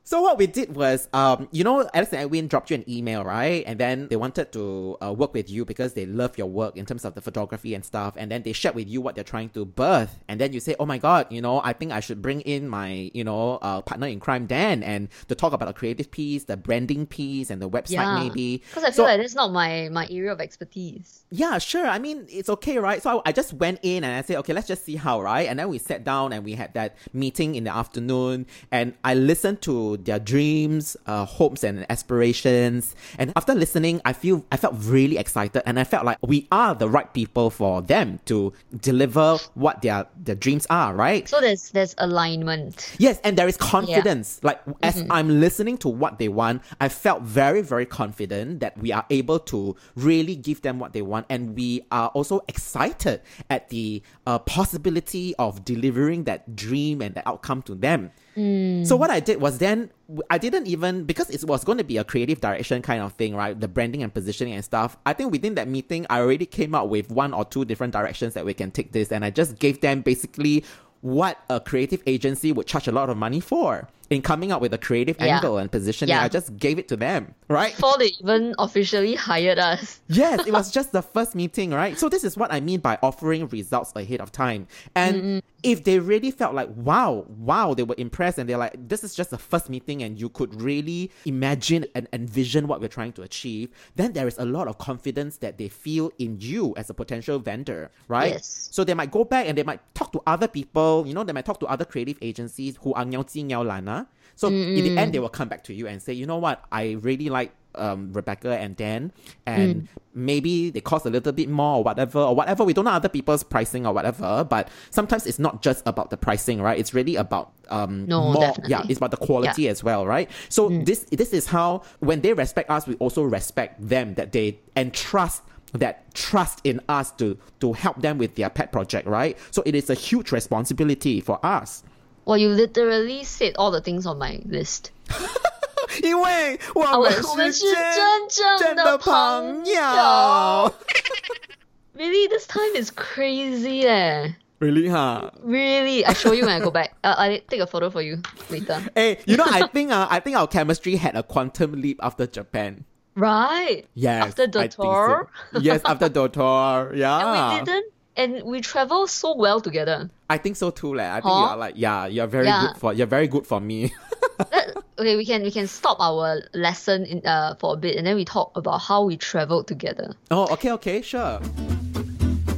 So what we did was, um, you know, Alex and Edwin dropped you an email, right? And then they wanted to uh, work with you because they love your work in terms of the photography and stuff. And then they shared with you what they're trying to birth. And then you say, oh my God, you know, I think I should bring in my, you know, uh, partner in crime, Dan, and to talk about a creative piece, the branding piece, and the website yeah. maybe. Because I feel So- like that's not my, my area of expertise. yeah, sure. I mean, it's okay, right? So I, I just went in and I said, okay, let's just see how, right? And then we sat down and we had that meeting in the afternoon and I listened to to their dreams, uh, hopes, and aspirations. And after listening, I feel I felt really excited, and I felt like we are the right people for them to deliver what their their dreams are. Right. So there's there's alignment. Yes, and there is confidence. Yeah. Like as mm-hmm. I'm listening to what they want, I felt very very confident that we are able to really give them what they want, and we are also excited at the uh, possibility of delivering that dream and the outcome to them. Mm. So what I did was then I didn't even because it was going to be a creative direction kind of thing, right? The branding and positioning and stuff. I think within that meeting, I already came up with one or two different directions that we can take this, and I just gave them basically what a creative agency would charge a lot of money for in coming up with a creative yeah. angle and positioning. Yeah. I just gave it to them, right? Before they even officially hired us. yes, it was just the first meeting, right? So this is what I mean by offering results ahead of time. And mm-hmm. if they really felt like, wow, wow, they were impressed and they're like, this is just the first meeting and you could really imagine and envision what we're trying to achieve, then there is a lot of confidence that they feel in you as a potential vendor, right? Yes. So they might go back and they might talk to other people, you know, they might talk to other creative agencies who are 鸟鸡鸟懒 so mm in the end, they will come back to you and say, you know what, I really like um, Rebecca and Dan, and mm. maybe they cost a little bit more or whatever, or whatever. We don't know other people's pricing or whatever, but sometimes it's not just about the pricing, right? It's really about um, no, more, definitely. yeah, it's about the quality yeah. as well, right? So mm. this this is how when they respect us, we also respect them that they entrust that trust in us to to help them with their pet project, right? So it is a huge responsibility for us. Well, you literally said all the things on my list. 因为我们是真正的朋友。really, this time is crazy eh? 嘞。Really, huh? Really, I show you when I go back. uh, I take a photo for you later. Hey, you know, I think uh, I think our chemistry had a quantum leap after Japan. Right. Yes. After Doutor. So. Yes, after Doutor. Yeah. And we didn't and we travel so well together. I think so too, leh. I think huh? you are like, yeah, you're very yeah. good for you're very good for me. okay, we can we can stop our lesson in uh for a bit and then we talk about how we traveled together. Oh, okay, okay, sure.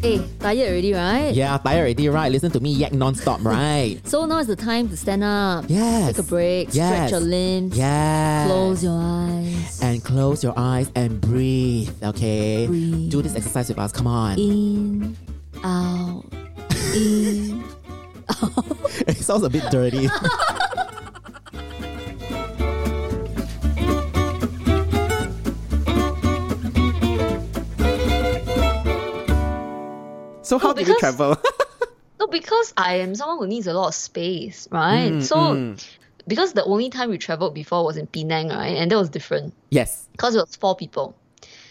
Hey, tired already, right? Yeah, tired already, right? Listen to me yak non-stop, right? so now is the time to stand up. Yes. Take a break. Yes. Stretch your limbs. Yes. Close your eyes. And close your eyes and breathe, okay? Breathe. Do this exercise with us. Come on. In out, in, it sounds a bit dirty. so how no, do you travel? no, because I am someone who needs a lot of space, right? Mm, so mm. because the only time we traveled before was in Penang, right? And that was different. Yes. Because it was four people.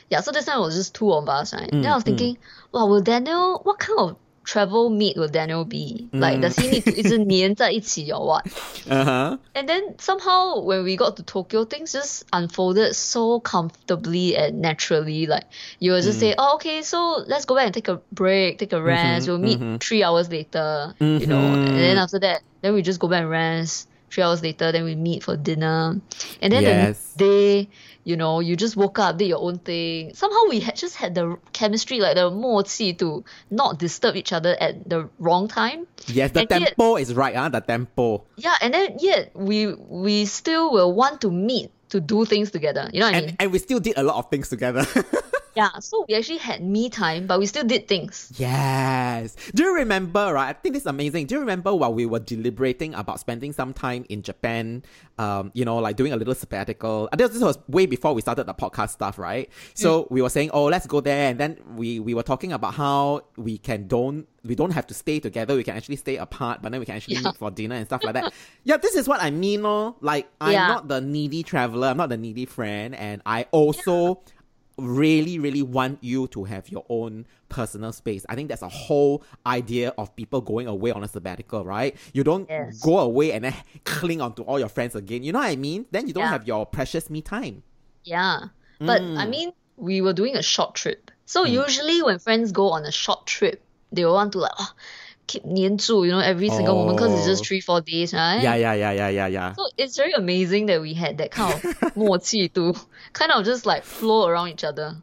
Yeah, so this time it was just two of us, right? Mm, then I was thinking, mm. well, will Daniel, what kind of travel meet will Daniel be? Mm. Like, does he need to 一直黏在一起 or what? Uh-huh. And then somehow when we got to Tokyo, things just unfolded so comfortably and naturally. Like, you will just mm. say, oh, okay, so let's go back and take a break, take a mm-hmm, rest. Mm-hmm, we'll meet mm-hmm. three hours later, mm-hmm. you know. And then after that, then we just go back and rest. Three hours later, then we meet for dinner. And then yes. the day you know, you just woke up, did your own thing. Somehow we had just had the chemistry, like the 默契 to not disturb each other at the wrong time. Yes, the and tempo yet, is right, huh? the tempo. Yeah, and then yet we we still will want to meet to do things together. You know what and, I mean? And we still did a lot of things together. Yeah, so we actually had me time, but we still did things. Yes. Do you remember, right? I think this is amazing. Do you remember while we were deliberating about spending some time in Japan, um, you know, like doing a little sabbatical? I this was way before we started the podcast stuff, right? So mm. we were saying, oh, let's go there. And then we, we were talking about how we can don't we don't have to stay together. We can actually stay apart, but then we can actually yeah. meet for dinner and stuff like that. yeah, this is what I mean, no? Like I'm yeah. not the needy traveler. I'm not the needy friend, and I also yeah really, really want you to have your own personal space. I think that's a whole idea of people going away on a sabbatical, right? You don't yes. go away and then cling on to all your friends again. You know what I mean? Then you don't yeah. have your precious me time. Yeah. But mm. I mean, we were doing a short trip. So mm. usually when friends go on a short trip, they will want to like, oh, keep 黏住, you know, every single oh. moment because it's just three, four days, right? Yeah, yeah, yeah, yeah, yeah, yeah. So it's very amazing that we had that kind of 默契 to kind of just like flow around each other.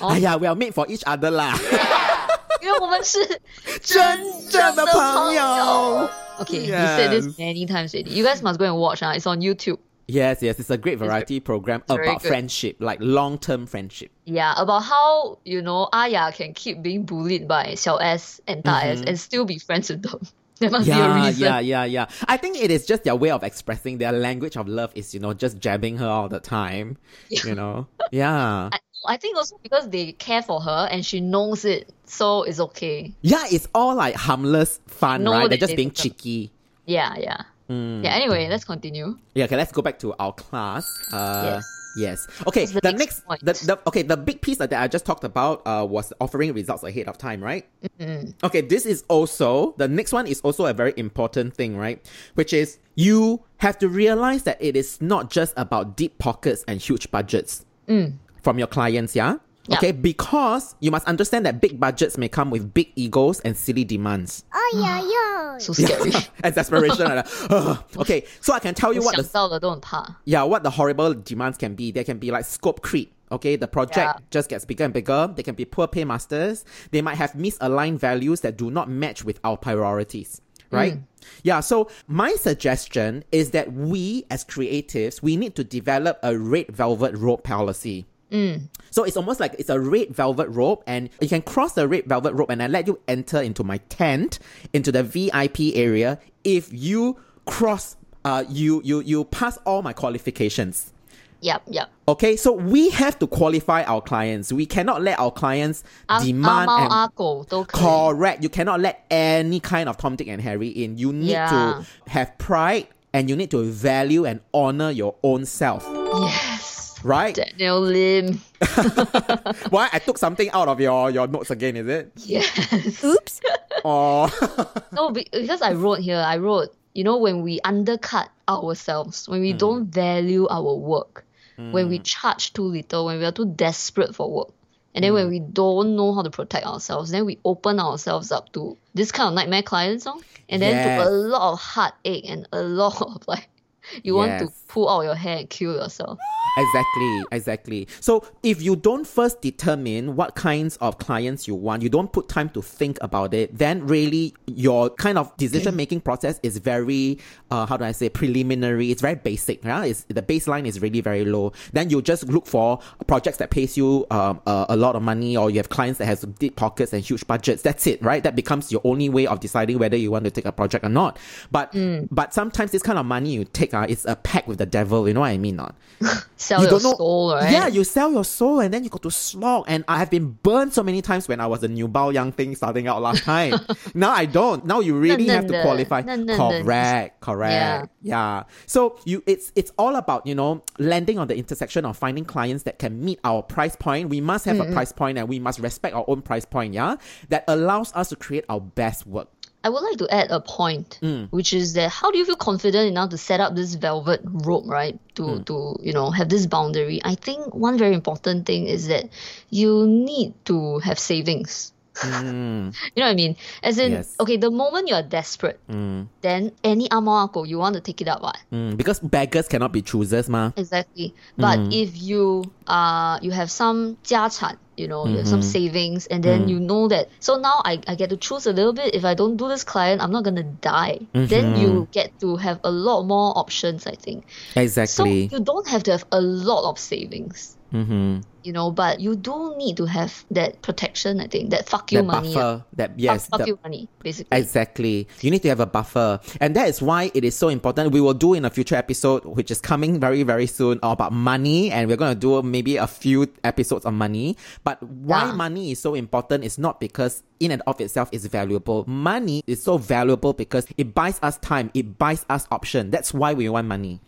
Oh. Ah, yeah, we are made for each other lah. 因为我们是真正的朋友。Okay, yes. you said this many times already. You guys must go and watch. Uh, it's on YouTube. Yes, yes, it's a great variety program about good. friendship, like long term friendship. Yeah, about how, you know, Aya can keep being bullied by Xiao S and Da S and still be friends with them. There must be a Mm-hmm. Yeah, reason. yeah, yeah, yeah. I think it is just their way of expressing their language of love is, you know, just jabbing her all the time. You know? Yeah. I, I think also because they care for her and she knows it, so it's okay. Yeah, it's all like harmless fun, No, right? They're just being cheeky. Yeah, yeah. Mm. Yeah, anyway, let's continue. Yeah, okay, let's go back to our class. Uh, Yes. Yes. Okay. The The, next next, the, the okay, the big piece that I just talked about uh, was offering results ahead of time, right? Okay. This is also the next one is also a very important thing, right? Which is you have to realize that it is not just about deep pockets and huge budgets from your clients, yeah. Yep. Okay, because you must understand that big budgets may come with big egos and silly demands. Oh yeah, ah. yeah. so scary. Exasperation. like okay, so I can tell you what the, yeah, what the horrible demands can be. There can be like scope creep. Okay, the project yeah. just gets bigger and bigger. They can be poor paymasters. They might have misaligned values that do not match with our priorities right? Mm. Yeah, so my suggestion is that we as creatives, we need to develop a red velvet road policy. Mm. So it's almost like it's a red velvet rope, and you can cross the red velvet rope, and I let you enter into my tent, into the VIP area, if you cross, uh, you you you pass all my qualifications. Yep, yep. Okay, so we have to qualify our clients. We cannot let our clients demand and, correct. You cannot let any kind of Tom, Dick, and Harry in. You need yeah. to have pride and you need to value and honor your own self. Yeah. Right? Daniel Lim. Why I took something out of your your notes again? Is it? Yes. Oops. Oh, No, because I wrote here, I wrote, you know, when we undercut ourselves, when we Hmm. don't value our work, when we charge too little, when we are too desperate for work, and then Hmm. when we don't know how to protect ourselves, then we open ourselves up to this kind of nightmare clients, and then Yes. to a lot of heartache and a lot of like, you want to pull out your hair and kill yourself. Exactly, exactly. So if you don't first determine what kinds of clients you want, you don't put time to think about it, then really your kind of decision making process is very, uh, how do I say, preliminary. It's very basic. Yeah, it's, the baseline is really very low. Then you just look for projects that pays you um, a, a lot of money, or you have clients that has deep pockets and huge budgets. That's it, right? That becomes your only way of deciding whether you want to take a project or not. But but sometimes this kind of money you take, uh, is a pact with the devil. You know what I mean? Not sell you your don't know, soul, right? Yeah, you sell your soul and then you go to slog. And I have been burned so many times when I was a new Bao Yang thing starting out last time. now I don't. Now you really have to qualify. correct, correct. Yeah. yeah. So you it's it's all about, you know, landing on the intersection of finding clients that can meet our price point. We must have mm-hmm. a price point and we must respect our own price point, yeah? That allows us to create our best work. I would like to add a point, Mm. which is that how do you feel confident enough to set up this velvet rope, right? To Mm. to you know have this boundary. I think one very important thing is that you need to have savings. Mm, You know what I mean? As in, Yes. okay, the moment you're desperate, mm, then any amako you want to take it up, what? mm. Because beggars cannot be choosers, ma. Exactly. But Mm. if you uh you have some 家产, you know, you have some Mm-hmm. savings, and then you know that. So now I, I get to choose a little bit. If I don't do this client, I'm not gonna die. Then Mm-hmm. you get to have a lot more options. I think. Exactly. So you don't have to have a lot of savings, mm-hmm. You know, but you do need to have that protection. I think that fuck you That money. buffer. That yes. fuck the- you money, basically. Exactly. You need to have a buffer. And that is why it is so important. We will do in a future episode, which is coming very, very soon, about money. And we're going to do maybe a few episodes on money. But why Yeah. money is so important is not because in and of itself is valuable. Money is so valuable because it buys us time. It buys us option. That's why we want money.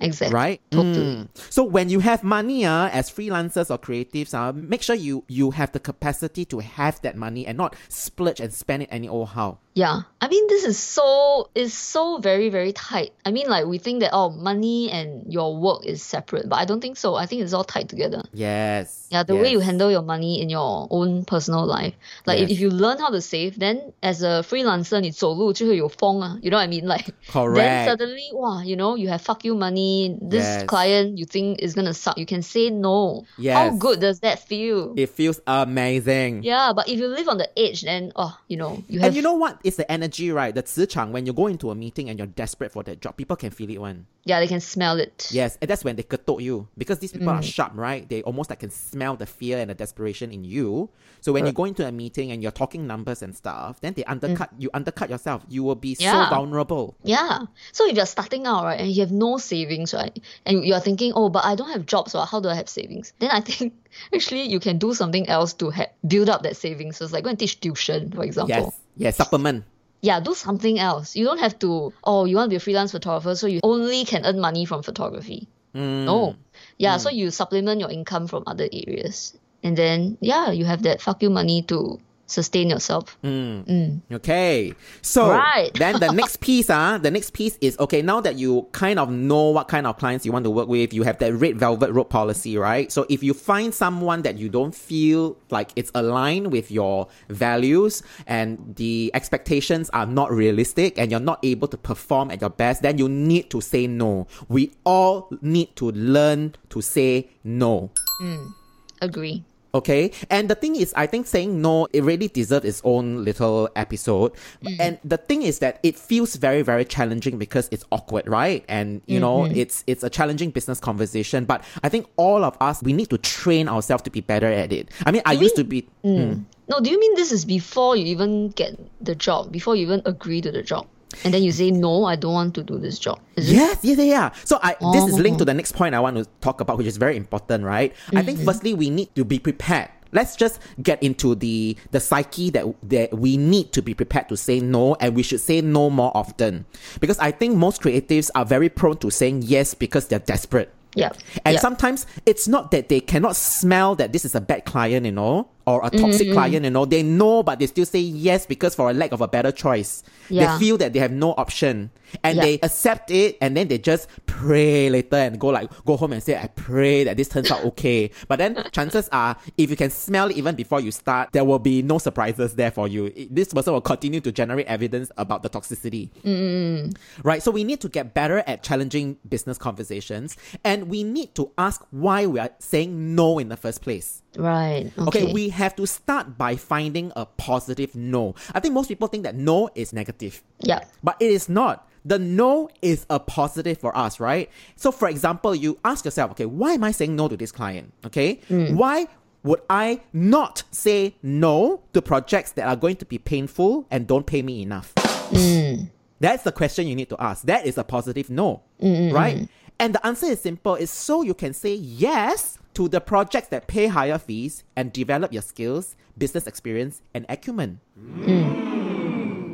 exactly. Right? Totally. Mm. So when you have money uh, as freelancers or creatives, uh, make sure you, you have the capacity to have that money and not splurge and spend it any old how Yeah, I mean this is so is so very very tight. I mean like we think that oh money and your work is separate, but I don't think so. I think it's all tied together. Yes. Yeah, the way you yes. handle your money in your own personal life. Like if, Yes. if you learn how to save, then as a freelancer 你走路就会有风啊. You know what I mean? Like then Correct. suddenly wow, you know, you have fuck you money. This Yes. client you think is gonna suck. You can say no. How Yes. good does that feel? It feels amazing. Yeah, but if you live on the edge, then oh, you know, you have And you know what? It's the energy, right? The 磁场, when you go into a meeting and you're desperate for that job, people can feel it one. Yeah, they can smell it. Yes, and that's when they ketok you. Because these people Mm. are sharp, right? They almost like can smell the fear and the desperation in you. So when you go into a meeting and you're talking numbers and stuff, then they undercut you undercut yourself. You will be Mm. Yeah. so vulnerable. Yeah. So if you're starting out, right, and you have no savings, right, and you're thinking, oh, but I don't have jobs, so how do I have savings? Then I think actually you can do something else to ha- build up that savings. So it's like go and teach tuition, for example. Yes. Yes, supplement. Yeah, do something else. You don't have to, oh, you want to be a freelance photographer, so you only can earn money from photography. Mm. No. Yeah, so you supplement your income from other areas. And then, yeah, you have that fuck you money to sustain yourself. Mm. Mm. Okay. So Right. then the next piece, uh, the next piece is okay, now that you kind of know what kind of clients you want to work with, you have that red velvet rope policy, right? So if you find someone that you don't feel like it's aligned with your values and the expectations are not realistic and you're not able to perform at your best, then you need to say no. We all need to learn to say no. Mm. Agree. Okay. And the thing is, I think saying no, it really deserves its own little episode. Mm-hmm. And the thing is that it feels very, very challenging because it's awkward, right? And, you know, mm-hmm. it's, it's a challenging business conversation. But I think all of us, we need to train ourselves to be better at it. I mean, I used to be, mm. hmm. No, do you mean this is before you even get the job, before you even agree to the job? And then you say, no, I don't want to do this job. Is? Yes, yeah, yeah, yeah. So I this is linked to Oh. the next point I want to talk about, which is very important, right? I think mm-hmm. firstly we need to be prepared. Let's just get into the the psyche that that we need to be prepared to say no, and we should say no more often. Because I think most creatives are very prone to saying yes because they're desperate. Yeah. And yeah. sometimes it's not that they cannot smell that this is a bad client, you know, or a toxic mm-hmm. client, you know. They know, but they still say yes because for a lack of a better choice. Yeah. They feel that they have no option. And Yeah. they accept it and then they just pray later and go like go home and say, I pray that this turns out okay. But then chances are if you can smell it even before you start, there will be no surprises there for you. This person will continue to generate evidence about the toxicity mm-hmm. right? So we need to get better at challenging business conversations and we need to ask why we are saying no in the first place. Right. Okay, Okay. we have to start by finding a positive no. I think most people think that no is negative, yeah. but it is not. The no is a positive for us, right? So, for example, you ask yourself, okay, why am I saying no to this client? Okay, mm. why would I not say no to projects that are going to be painful and don't pay me enough? Mm. That's the question you need to ask. That is a positive no, mm, right? And the answer is simple. It's so you can say yes to the projects that pay higher fees and develop your skills, business experience, and acumen.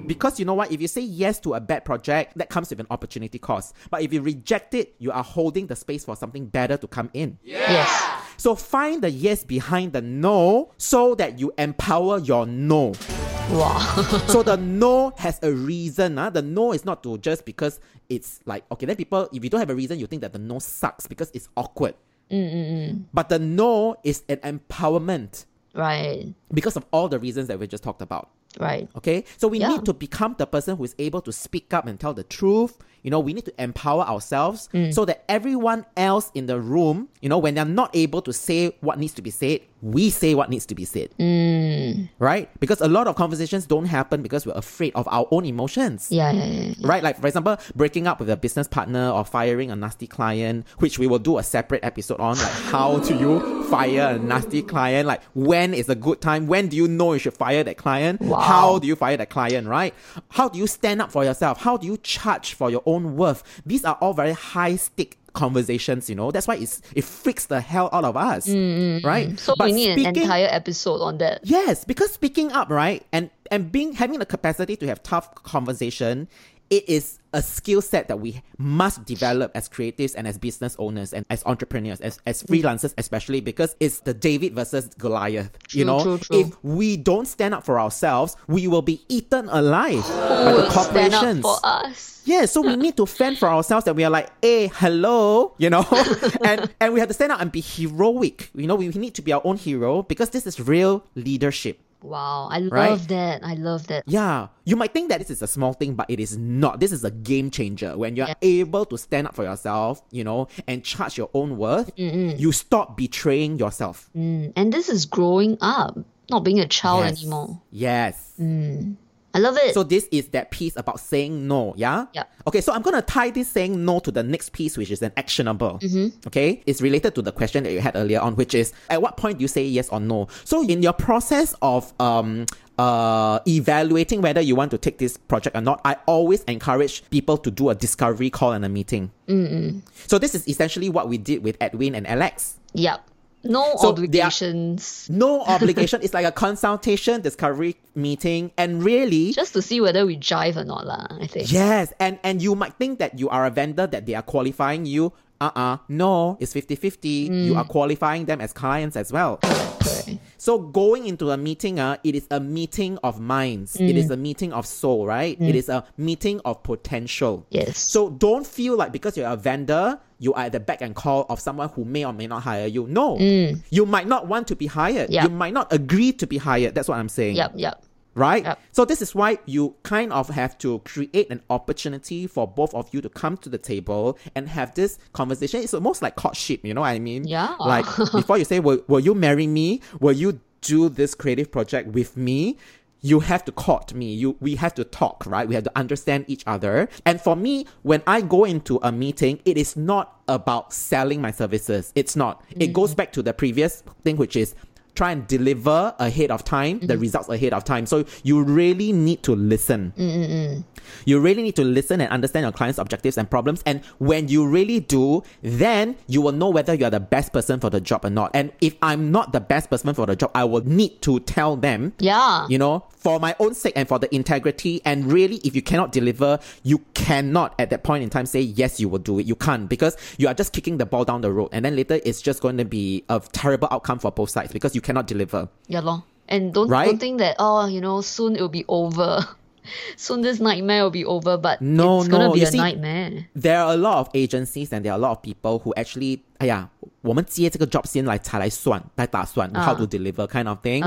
Because you know what? If you say yes to a bad project, that comes with an opportunity cost. But if you reject it, you are holding the space for something better to come in. Yes. So find the yes behind the no so that you empower your no. Wow. so the no has a reason. Uh. The no is not to just because it's like, okay, then people, if you don't have a reason, you think that the no sucks because it's awkward. Mm, mm, mm. But the no is an empowerment right. because of all the reasons that we just talked about. Right. Okay, so we Yeah. need to become the person who is able to speak up and tell the truth. You know, we need to empower ourselves Mm. so that everyone else in the room, you know, when they're not able to say what needs to be said, we say what needs to be said. Mm. Right? Because a lot of conversations don't happen because we're afraid of our own emotions. Yeah, yeah, yeah. yeah. Right, like for example, breaking up with a business partner or firing a nasty client, which we will do a separate episode on. Like, how do you fire a nasty client? Like, when is a good time? When do you know you should fire that client? Wow. How do you fire that client? Right? How do you stand up for yourself? How do you charge for your own worth? These are all very high stake conversations. You know, that's why it's it freaks the hell out of us. Mm, mm, mm. Right? So But we need an entire episode on that. Yes, because speaking up, right, and and being having the capacity to have tough conversation, it is a skill set that we must develop as creatives and as business owners and as entrepreneurs, as, as mm. freelancers especially, because it's the David versus Goliath. you know, true, true. if we don't stand up for ourselves, we will be eaten alive by the will stand up corporations. for us? Yeah, so we need to fend for ourselves that we are like, hey, hello, you know, and and we have to stand up and be heroic. You know, we need to be our own hero because this is real leadership. Wow, I Right? love that. I love that. Yeah, you might think that this is a small thing, but it is not. This is a game changer. When you're Yeah. able to stand up for yourself, you know, and charge your own worth, you stop betraying yourself. Mm, and this is growing up, not being a child Yes. anymore. Yes. I love it. So this is that piece about saying no, yeah? Yeah. Okay, so I'm gonna tie this saying no to the next piece, which is an actionable. Mm-hmm. Okay? It's related to the question that you had earlier on, which is at what point do you say yes or no? So in your process of um uh evaluating whether you want to take this project or not, I always encourage people to do a discovery call and a meeting. Mm-mm. So this is essentially what we did with Edwin and Alex. Yep. No So they are- obligations. No obligation. it's like a consultation, discovery meeting, and really Just to see whether we jive or not, lah. I think. Yes, and and you might think that you are a vendor that they are qualifying you. Uh-uh. No, it's 50-50. Mm. You are qualifying them as clients as well. Correct. So going into a meeting, uh, it is a meeting of minds. It Mm. is a meeting of soul, right? It is a meeting of potential. Yes. So don't feel like because you're a vendor, you are at the back and call of someone who may or may not hire you. No. You might not want to be hired. Mm. Yeah. You might not agree to be hired. That's what I'm saying Yep. Yep. Right? Yep. So this is why you kind of have to create an opportunity for both of you to come to the table and have this conversation. It's almost like courtship, you know what I mean? Yeah. Like before you say, will, will you marry me? Will you do this creative project with me? You have to court me. You we have to talk, right? We have to understand each other. And for me, when I go into a meeting, it is not about selling my services. It's not. It mm-hmm. goes back to the previous thing, which is try and deliver ahead of time the mm-hmm. results ahead of time. So you really need to listen. Mm, mm, mm. You really need to listen and understand your client's objectives and problems. And when you really do then you will know whether you are the best person for the job or not. And if i'm not the best person for the job i will need to tell them Yeah. you know for my own sake and for the integrity. And really if you cannot deliver you cannot at that point in time say yes you will do it. You can't because you are just kicking the ball down the road. And then later it's just going to be a terrible outcome for both sides because you cannot deliver Yeah, lor. And don't Right? don't think that oh, you know, soon it will be over. soon this nightmare will be over, but No, it's gonna be you a see- nightmare. there are a lot of agencies and there are a lot of people who actually 哎呀，我们接这个 job 先来才来算，来打算 how to deliver kind of thing.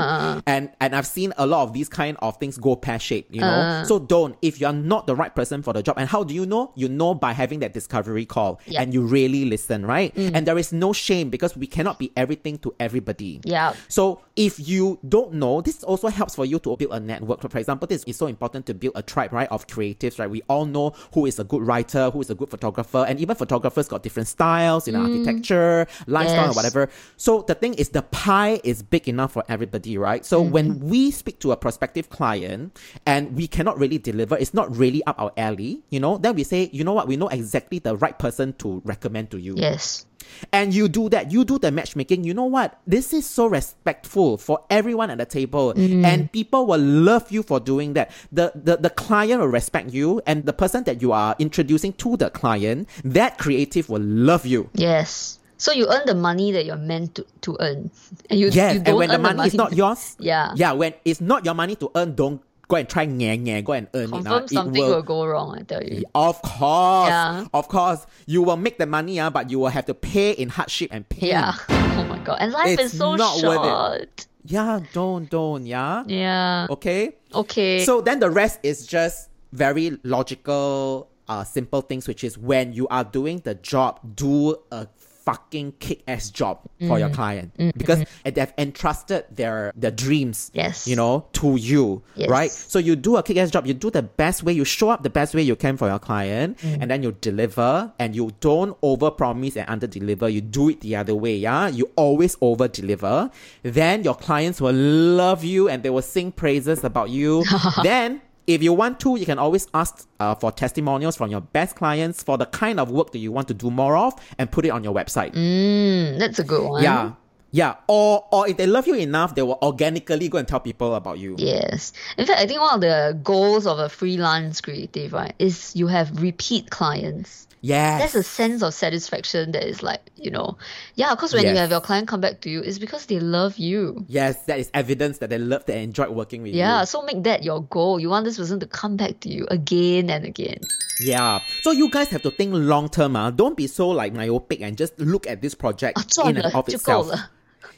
And and I've seen a lot of these kind of things go pear shaped, you know. so don't if you're not the right person for the job. And how do you know? You know by having that discovery call Yeah. and you really listen, right? And there is no shame because we cannot be everything to everybody. Yeah. So if you don't know, this also helps for you to build a network. For example, this is so important to build a tribe, right, of creatives, right? We all know who is a good writer, who is a good photographer, and even photographers got different styles, you know, architecture, lifestyle, Yes. whatever. So the thing is, the pie is big enough for everybody, right? So when mm-hmm. we speak to a prospective client and we cannot really deliver, it's not really up our alley, you know, then we say, you know what, we know exactly the right person to recommend to you Yes. And you do that, you do the matchmaking, you know what? This is so respectful for everyone at the table. Mm. And people will love you for doing that. The, the the client will respect you and the person that you are introducing to the client, that creative will love you. Yes. So you earn the money that you're meant to, to earn. And you, Yes, you and when the earn money, is not yours, Yeah. yeah, when it's not your money to earn, don't go and try nye, go and earn Confirm it. something it will, go wrong, I tell you. Of course, Yeah. of course, you will make the money, uh, but you will have to pay in hardship and pain. Yeah. Oh my god. And life It's is so not worth it. short. yeah, don't, don't, yeah. Yeah. Okay. Okay. So then the rest is just very logical, uh, simple things, which is when you are doing the job, do a fucking kick ass job for Mm. your client because they've entrusted their their dreams, Yes. you know, to you, Yes. right? So you do a kick ass job, you do the best way, you show up the best way you can for your client, Mm. and then you deliver, and you don't over promise and under deliver. You do it the other way, yeah. You always over deliver. Then your clients will love you and they will sing praises about you. then if you want to, you can always ask uh, for testimonials from your best clients for the kind of work that you want to do more of and put it on your website. Mm, that's a good one. Yeah. Yeah. Or or if they love you enough, they will organically go and tell people about you. Yes. In fact, I think one of the goals of a freelance creative, right, is you have repeat clients. Yes. there's a sense of satisfaction that is like, you know, yeah, because when yes. you have your client come back to you, it's because they love you. Yes, that is evidence that they love, they enjoyed working with yeah, you. Yeah, so make that your goal. You want this person to come back to you again and again. Yeah. So you guys have to think long term. Uh. Ah. Don't be so like myopic and just look at this project in and of itself.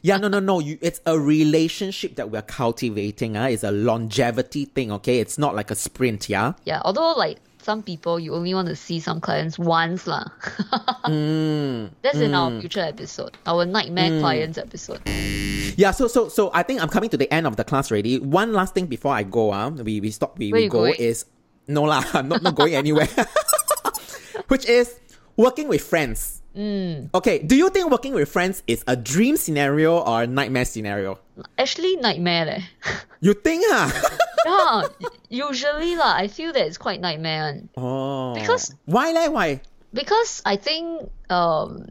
yeah, no, no, no. You, it's a relationship that we're cultivating. Uh. It's a longevity thing, okay? It's not like a sprint, yeah? Yeah, although like some people, you only want to see some clients once lah. Mm, That's in our future episode, our nightmare clients episode. Yeah, so so so I think I'm coming to the end of the class already. One last thing before I go, uh, we we stop we, Where we go going? is no lah, I'm not, not going anywhere. Which is working with friends. Mm. Okay, do you think working with friends is a dream scenario or a nightmare scenario? Actually, nightmare leh. You think, huh? yeah, usually lah, I feel that it's quite nightmare. one. oh. Because- why like why? because I think um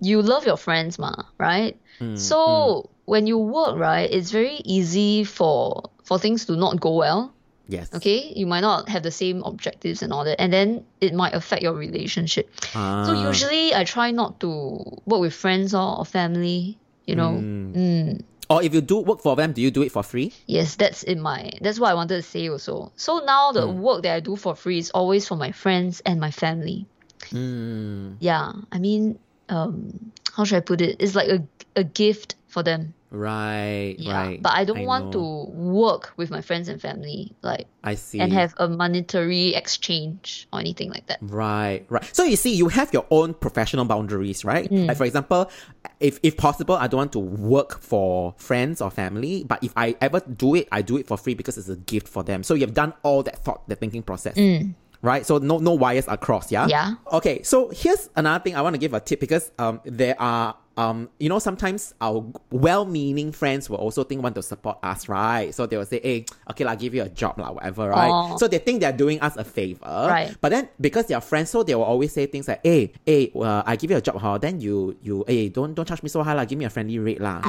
you love your friends ma, right? Hmm, so when you work, right, it's very easy for for things to not go well. Yes. Okay, you might not have the same objectives and all that, and then it might affect your relationship. So Ah. usually I try not to work with friends or, or family. You know, Mm. Or if you do work for them, do you do it for free? yes, that's in my that's what I wanted to say also. So now the Hmm. work that I do for free is always for my friends and my family. Mm, yeah i mean um how should i put it it's like a, a gift for them right, yeah right. but i don't want know. to work with my friends and family like I see. and have a monetary exchange or anything like that Right, right. So you see, you have your own professional boundaries, right? Mm. Like for example, if if possible, I don't want to work for friends or family, but if I ever do it, I do it for free because it's a gift for them. So you've done all that thought, the thinking process. Right, so no no wires are crossed, yeah. Mm. Yeah. Okay, so here's another thing I want to give a tip because um there are um you know sometimes our well-meaning friends will also think want to support us, right? So they will say, hey, okay, I'll give you a job, lah, whatever, right? Oh. So they think they're doing us a favor, Right. but then because they're friends, so they will always say things like, "Hey, hey, uh, I give you a job, huh? Then you, you, hey, don't don't charge me so high, lah. Give me a friendly rate, lah."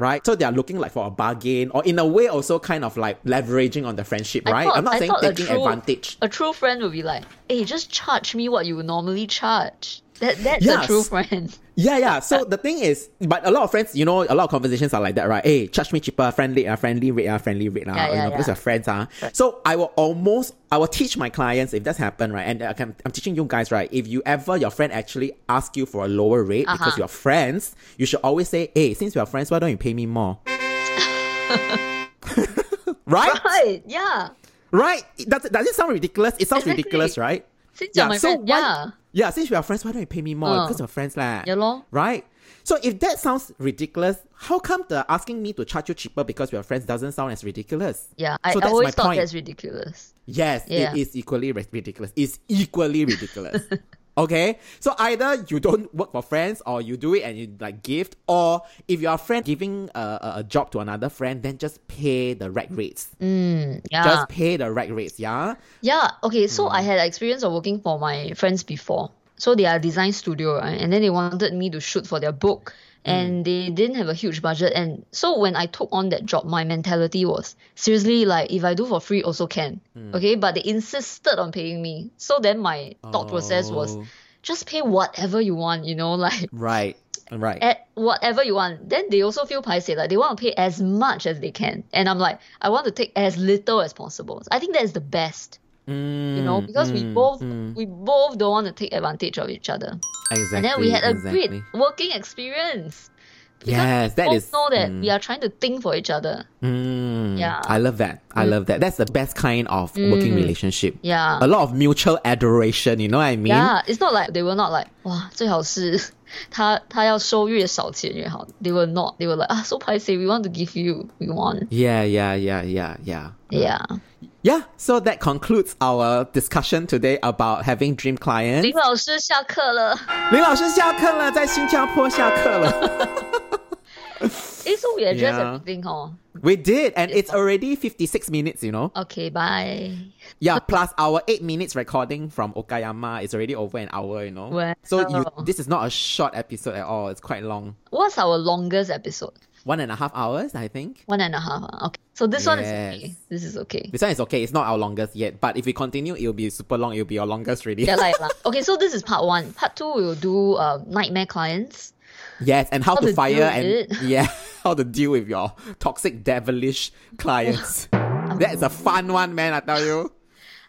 Right? So they are looking like for a bargain, or in a way, also kind of like leveraging on the friendship, I right? thought- I'm not I saying taking true- advantage. a true friend would be like hey just charge me what you would normally charge that that's Yes. a true friend Yeah, yeah. So the thing is, but a lot of friends, you know, a lot of conversations are like that, right? Hey, charge me cheaper, friendly, uh, friendly rate, uh, friendly rate, uh, Yeah, you yeah, know, because yeah. we're friends, uh. So I will almost, I will teach my clients if that's happen, right? And I can, I'm teaching you guys, right? If you ever, your friend actually ask you for a lower rate because Uh-huh. you're friends, you should always say, hey, since we're friends, why don't you pay me more? right? right yeah Right? Does, does it sound ridiculous? It sounds Exactly. ridiculous, right? since you're my so friend why- yeah since we are friends, why don't you pay me more? Uh. because we're friends, lah. Yeah lor. Right? So if that sounds ridiculous, how come the asking me to charge you cheaper because we're friends doesn't sound as ridiculous? yeah i, So I that's always my thought point. that's ridiculous Yes, Yeah. it is equally ridiculous. It's equally ridiculous. okay? So either you don't work for friends or you do it and you like gift, or if you're a friend giving a, a, job to another friend, then just pay the right rates. yeah Just pay the right rates, yeah? Yeah, okay, so Hmm. I had experience of working for my friends before. So they are design studio, right? And then they wanted me to shoot for their book. Hmm. And they didn't have a huge budget. And so when I took on that job, my mentality was seriously like if I do for free also can. Hmm. Okay. But they insisted on paying me. So then my thought process was Oh. just pay whatever you want, you know, like Right, right. at whatever you want. Then they also feel paiseh, like they want to pay as much as they can. And I'm like, I want to take as little as possible. I think that is the best you know, because we both we both don't want to take advantage of each other. Exactly. And then we had a exactly. great working experience. Because Yes, that we is. both know that we are trying to think for each other. Mm, Yeah. I love that. I love that. That's the best kind of working relationship. Yeah. A lot of mutual adoration, you know what I mean? Yeah, it's not like they were not like 哇，最好是他他要收越少钱越好。They were not. They were like ah so paiseh. We want to give you. We want. Yeah, yeah, yeah, yeah, yeah. Yeah. Yeah, so that concludes our discussion today about having dream clients. 林老师下课了。林老师下课了，在新加坡下课了。诶 so we address Yeah. everything, huh? we did, and it's already 56 minutes, you know? Okay, bye. Yeah, plus our 8 minutes recording from Okayama is already over an hour, you know? Wow. So you, this is not a short episode at all. It's quite long. What's our longest episode? One and a half hours, I think. One and a half. ah. Okay. So this one is okay. This is okay. This one is okay. It's not our longest yet, but if we continue, it'll be super long. It'll be our longest, really. Yeah, like. Okay, so this is part one. Part two, we will do uh, nightmare clients. yes, and how, How to, to fire and it. yeah, how to deal with your toxic, devilish clients. That's a fun one, man. I tell you.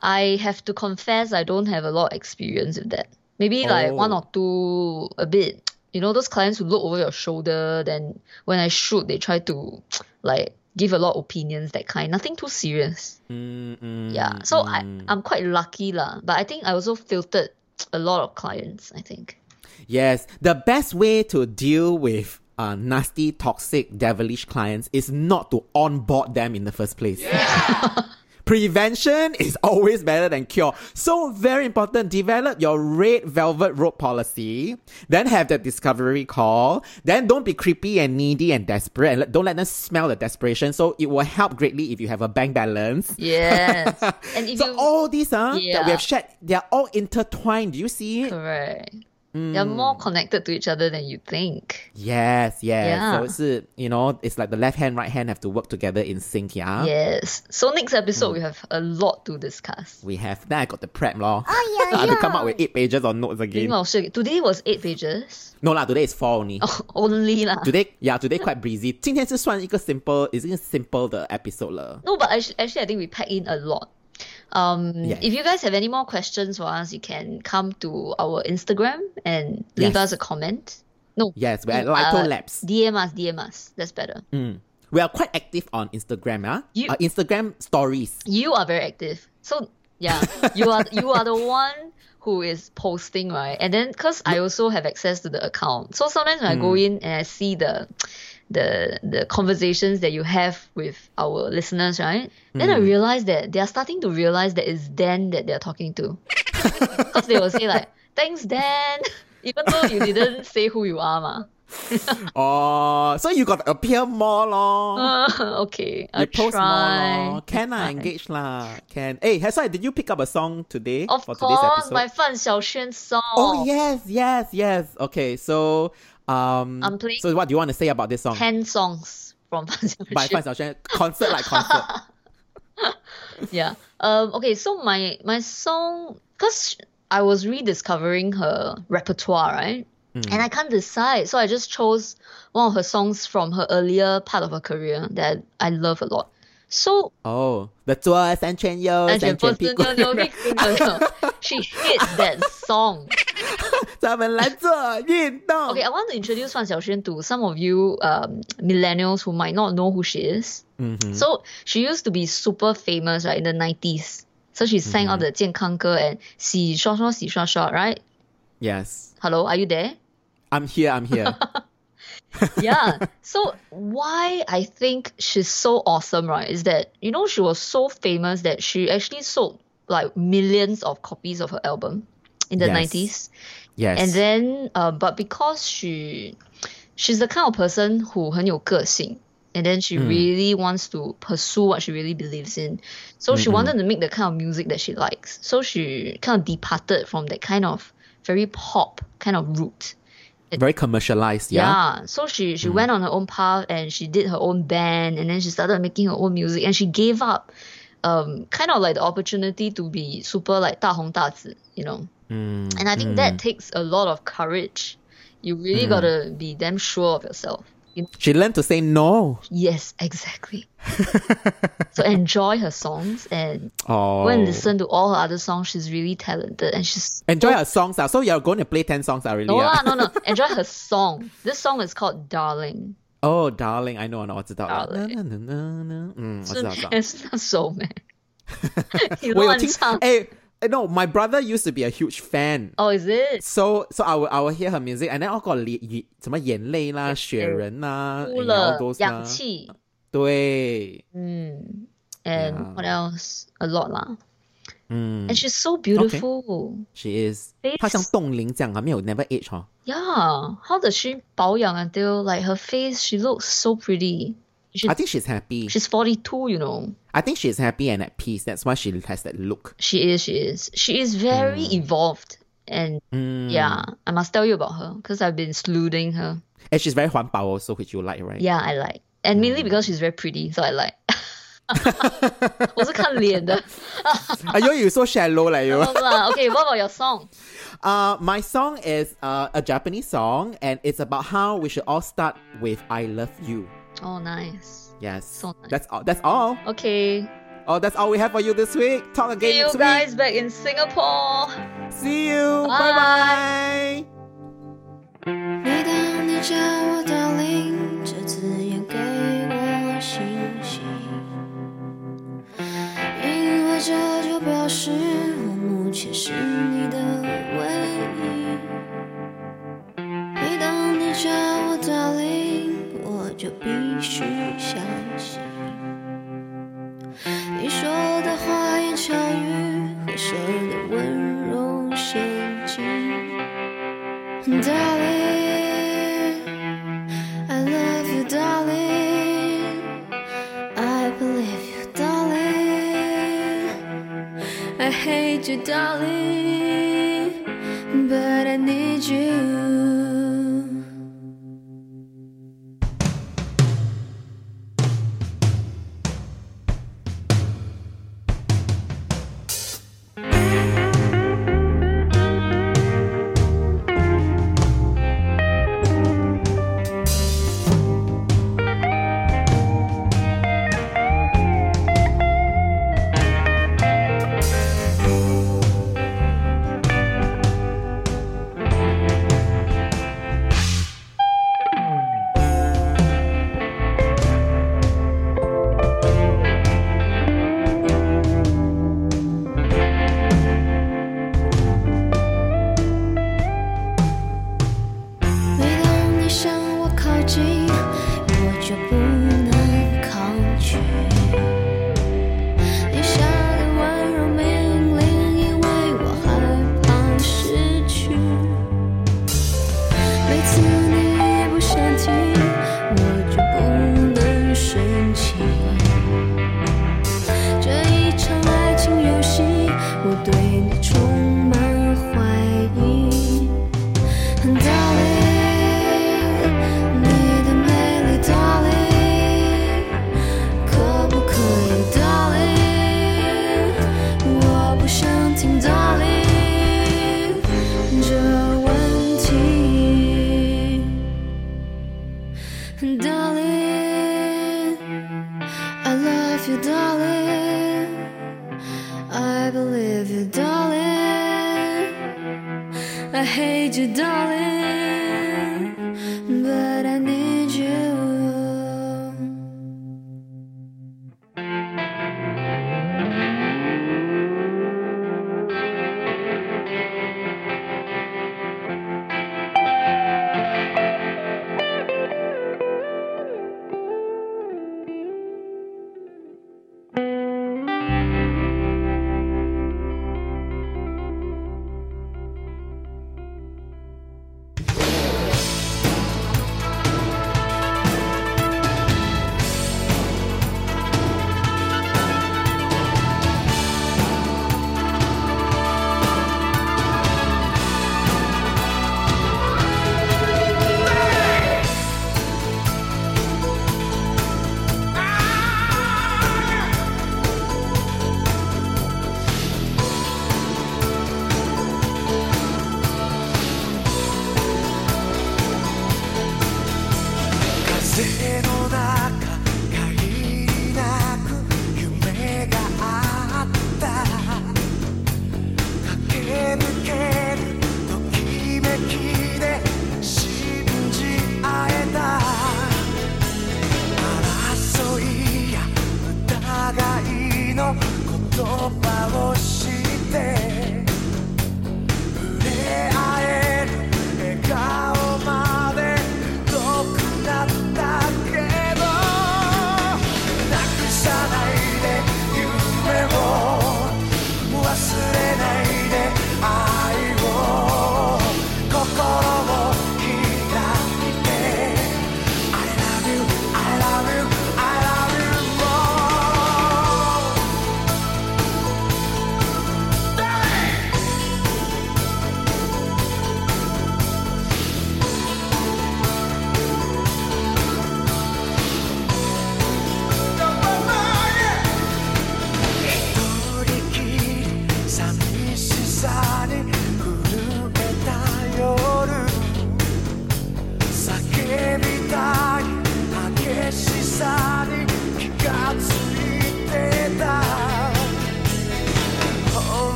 I have to confess, I don't have a lot of experience with that. Maybe like Oh. one or two, a bit. You know, those clients who look over your shoulder, then when I shoot, they try to like give a lot of opinions, that kind. Nothing too serious. Mm, mm, Yeah. So I, I'm quite lucky lah. But I think I also filtered a lot of clients, I think. Yes, the best way to deal with uh, nasty, toxic, devilish clients is not to onboard them in the first place. Prevention is always better than cure. So very important. Develop your red velvet rope policy. Then have the discovery call. Then don't be creepy and needy and desperate. And don't let them smell the desperation. So it will help greatly if you have a bank balance. Yes. and if So you all these uh, that we have shared, they are all intertwined. Do you see it? correct. Mm. They're more connected to each other than you think. Yes, yes. Yeah. So it's, you know, it's like the left hand, right hand have to work together in sync, yeah? Yes. So next episode Mm. we have a lot to discuss. We have, then I got the prep law. I had to come up with eight pages of notes again. Well, sure. Today was eight pages. No lah, today is four only. Only lah. Today, yeah, today quite breezy. 今天是算一个 simple, 已经 simple 的 episode 了。 No, but actually, actually, I think we pack in a lot. Um. If you guys have any more questions for us, you can come to our Instagram and leave Yes. us a comment. No, Yes, we're at uh, Lito Labs. DM us, DM us. That's better. Mm. We are quite active on Instagram, yeah? You- Uh, Instagram stories. You are very active, so yeah, you are you are the one who is posting, right? And then because I also have access to the account, so sometimes when I go Mm. in and I see the the the conversations that you have with our listeners, right? Then Mm. I realize that they are starting to realize that it's Dan that they're talking to, because they will say like, "Thanks, Dan," even though you didn't say who you are, ma. Oh, so you got to appear more lor. okay, I'll post try. more lor. Can I engage lah? Can. Hey, Hasai, did you pick up a song today Of for today's course, episode? my Fan Xiaoxuan song. Oh yes, yes, yes. Okay, so um, I'm playing So what do you want to say about this song? 10 songs from Fan By Fan concert like concert. Yeah. Um. Okay. So my my song, cause I was rediscovering her repertoire, right? Mm. And I can't decide, so I just chose one of her songs from her earlier part of her career that I love a lot. So, Oh, the 做三圈右，安全三圈屁股，牛牛屁股牛牛 she hit that song. 咱们来做运动。 Okay, I want to introduce Fan Xiaoxuan to some of you um, millennials who might not know who she is. Mhm. So she used to be super famous, right, in the 90s. So she sang all the 健康歌 and 洗刷刷洗刷刷, right? Yes, Hello, are you there? I'm here. I'm here. Yeah. so why I think she's so awesome, right, is that, you know, she was so famous that she actually sold like millions of copies of her album in the Yes. 90s. Yes. And then, uh, but because she, she's the kind of person who 很有个性, and then she really wants to pursue what she really believes in. So she wanted to make the kind of music that she likes. So she kind of departed from that kind of very pop kind of route. very commercialized. Yeah. Yeah. So she she went on her own path and she did her own band and then she started making her own music and she gave up um kind of like the opportunity to be super like 大红大紫, you know. Mm, And I think that takes a lot of courage. You really gotta be damn sure of yourself. You She learned to say no. yes, exactly. so enjoy her songs and Oh. go and listen to all her other songs. She's really talented and she's Enjoy her songs. ah. So you're going to play 10 songs ah, really? no ah? lah, no no. Enjoy her song. This song is called Darling. Oh, darling, I know, I know, 我知道了。 Darling 那那那那嗯，我知道，我知道。是那首咩？你我有听乱唱。哎哎 no, my brother used to be a huge fan. Oh, is it? So so I will I will hear her music and then 我个眼眼什么眼泪啦、雪人啦哭 and all 了 those，氧啦气。对，嗯，and Yeah. what else? A lot 啦。嗯 And she's so beautiful. ，she is， Face 她像冻龄这样啊，没有 never age 哈。 Yeah. How does she 保养 until like her face? She looks so pretty. She's, I think she's happy. she's 42, you know. I think she's happy and at peace. That's why she has that look. She is, she is. She is very evolved. And Mm. yeah, I must tell you about her because I've been sleuthing her. And she's very 环保 also, which you like, right? Yeah, I like. And mainly because she's very pretty, so I like. 我是看脸的。 Are you you so shallow like you? No lah. Okay, what about your song? Uh, my song is uh, a Japanese song, and it's about how we should all start with "I love you." Oh, nice. Yes, So nice. that's all. That's all. Okay. Oh, that's all we have for you this week. Talk again See you next guys back in Singapore. week. See you. Bye. bye. 每当你叫我 darling，这字眼给我信息，因为这就表示我目前是你的唯一。每当你叫我 darling， 就必须相信。你说的花言巧语，合舌的温柔陷阱。Darling, I love you, darling. I believe you, darling. I hate you, darling, but I need you,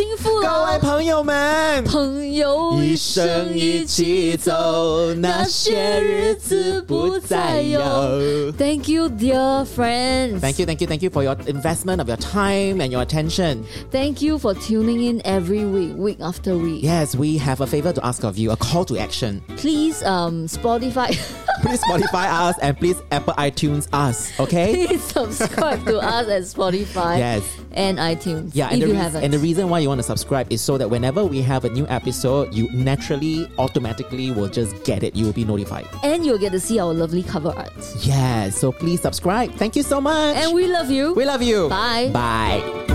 幸福各位了。朋友们，朋友一一生生一一起起走走，那那些些日日子子不不再再有有。Thank you, dear friends. Thank you, thank you, thank you for your investment of your time and your attention. Thank you for tuning in every week, week after week. Yes, we have a favor to ask of you, a call to action. Please, um, Spotify. Please Spotify us and please Apple iTunes us, okay? Please subscribe to us at Spotify Yes. and iTunes. Yeah, and the, haven't. and the reason why you want to subscribe is so that whenever we have a new episode, you naturally, automatically will just get it. You will be notified. and you'll get to see our lovely cover art. Yeah, so please subscribe. Thank you so much. And we love you. we love you. Bye. Bye.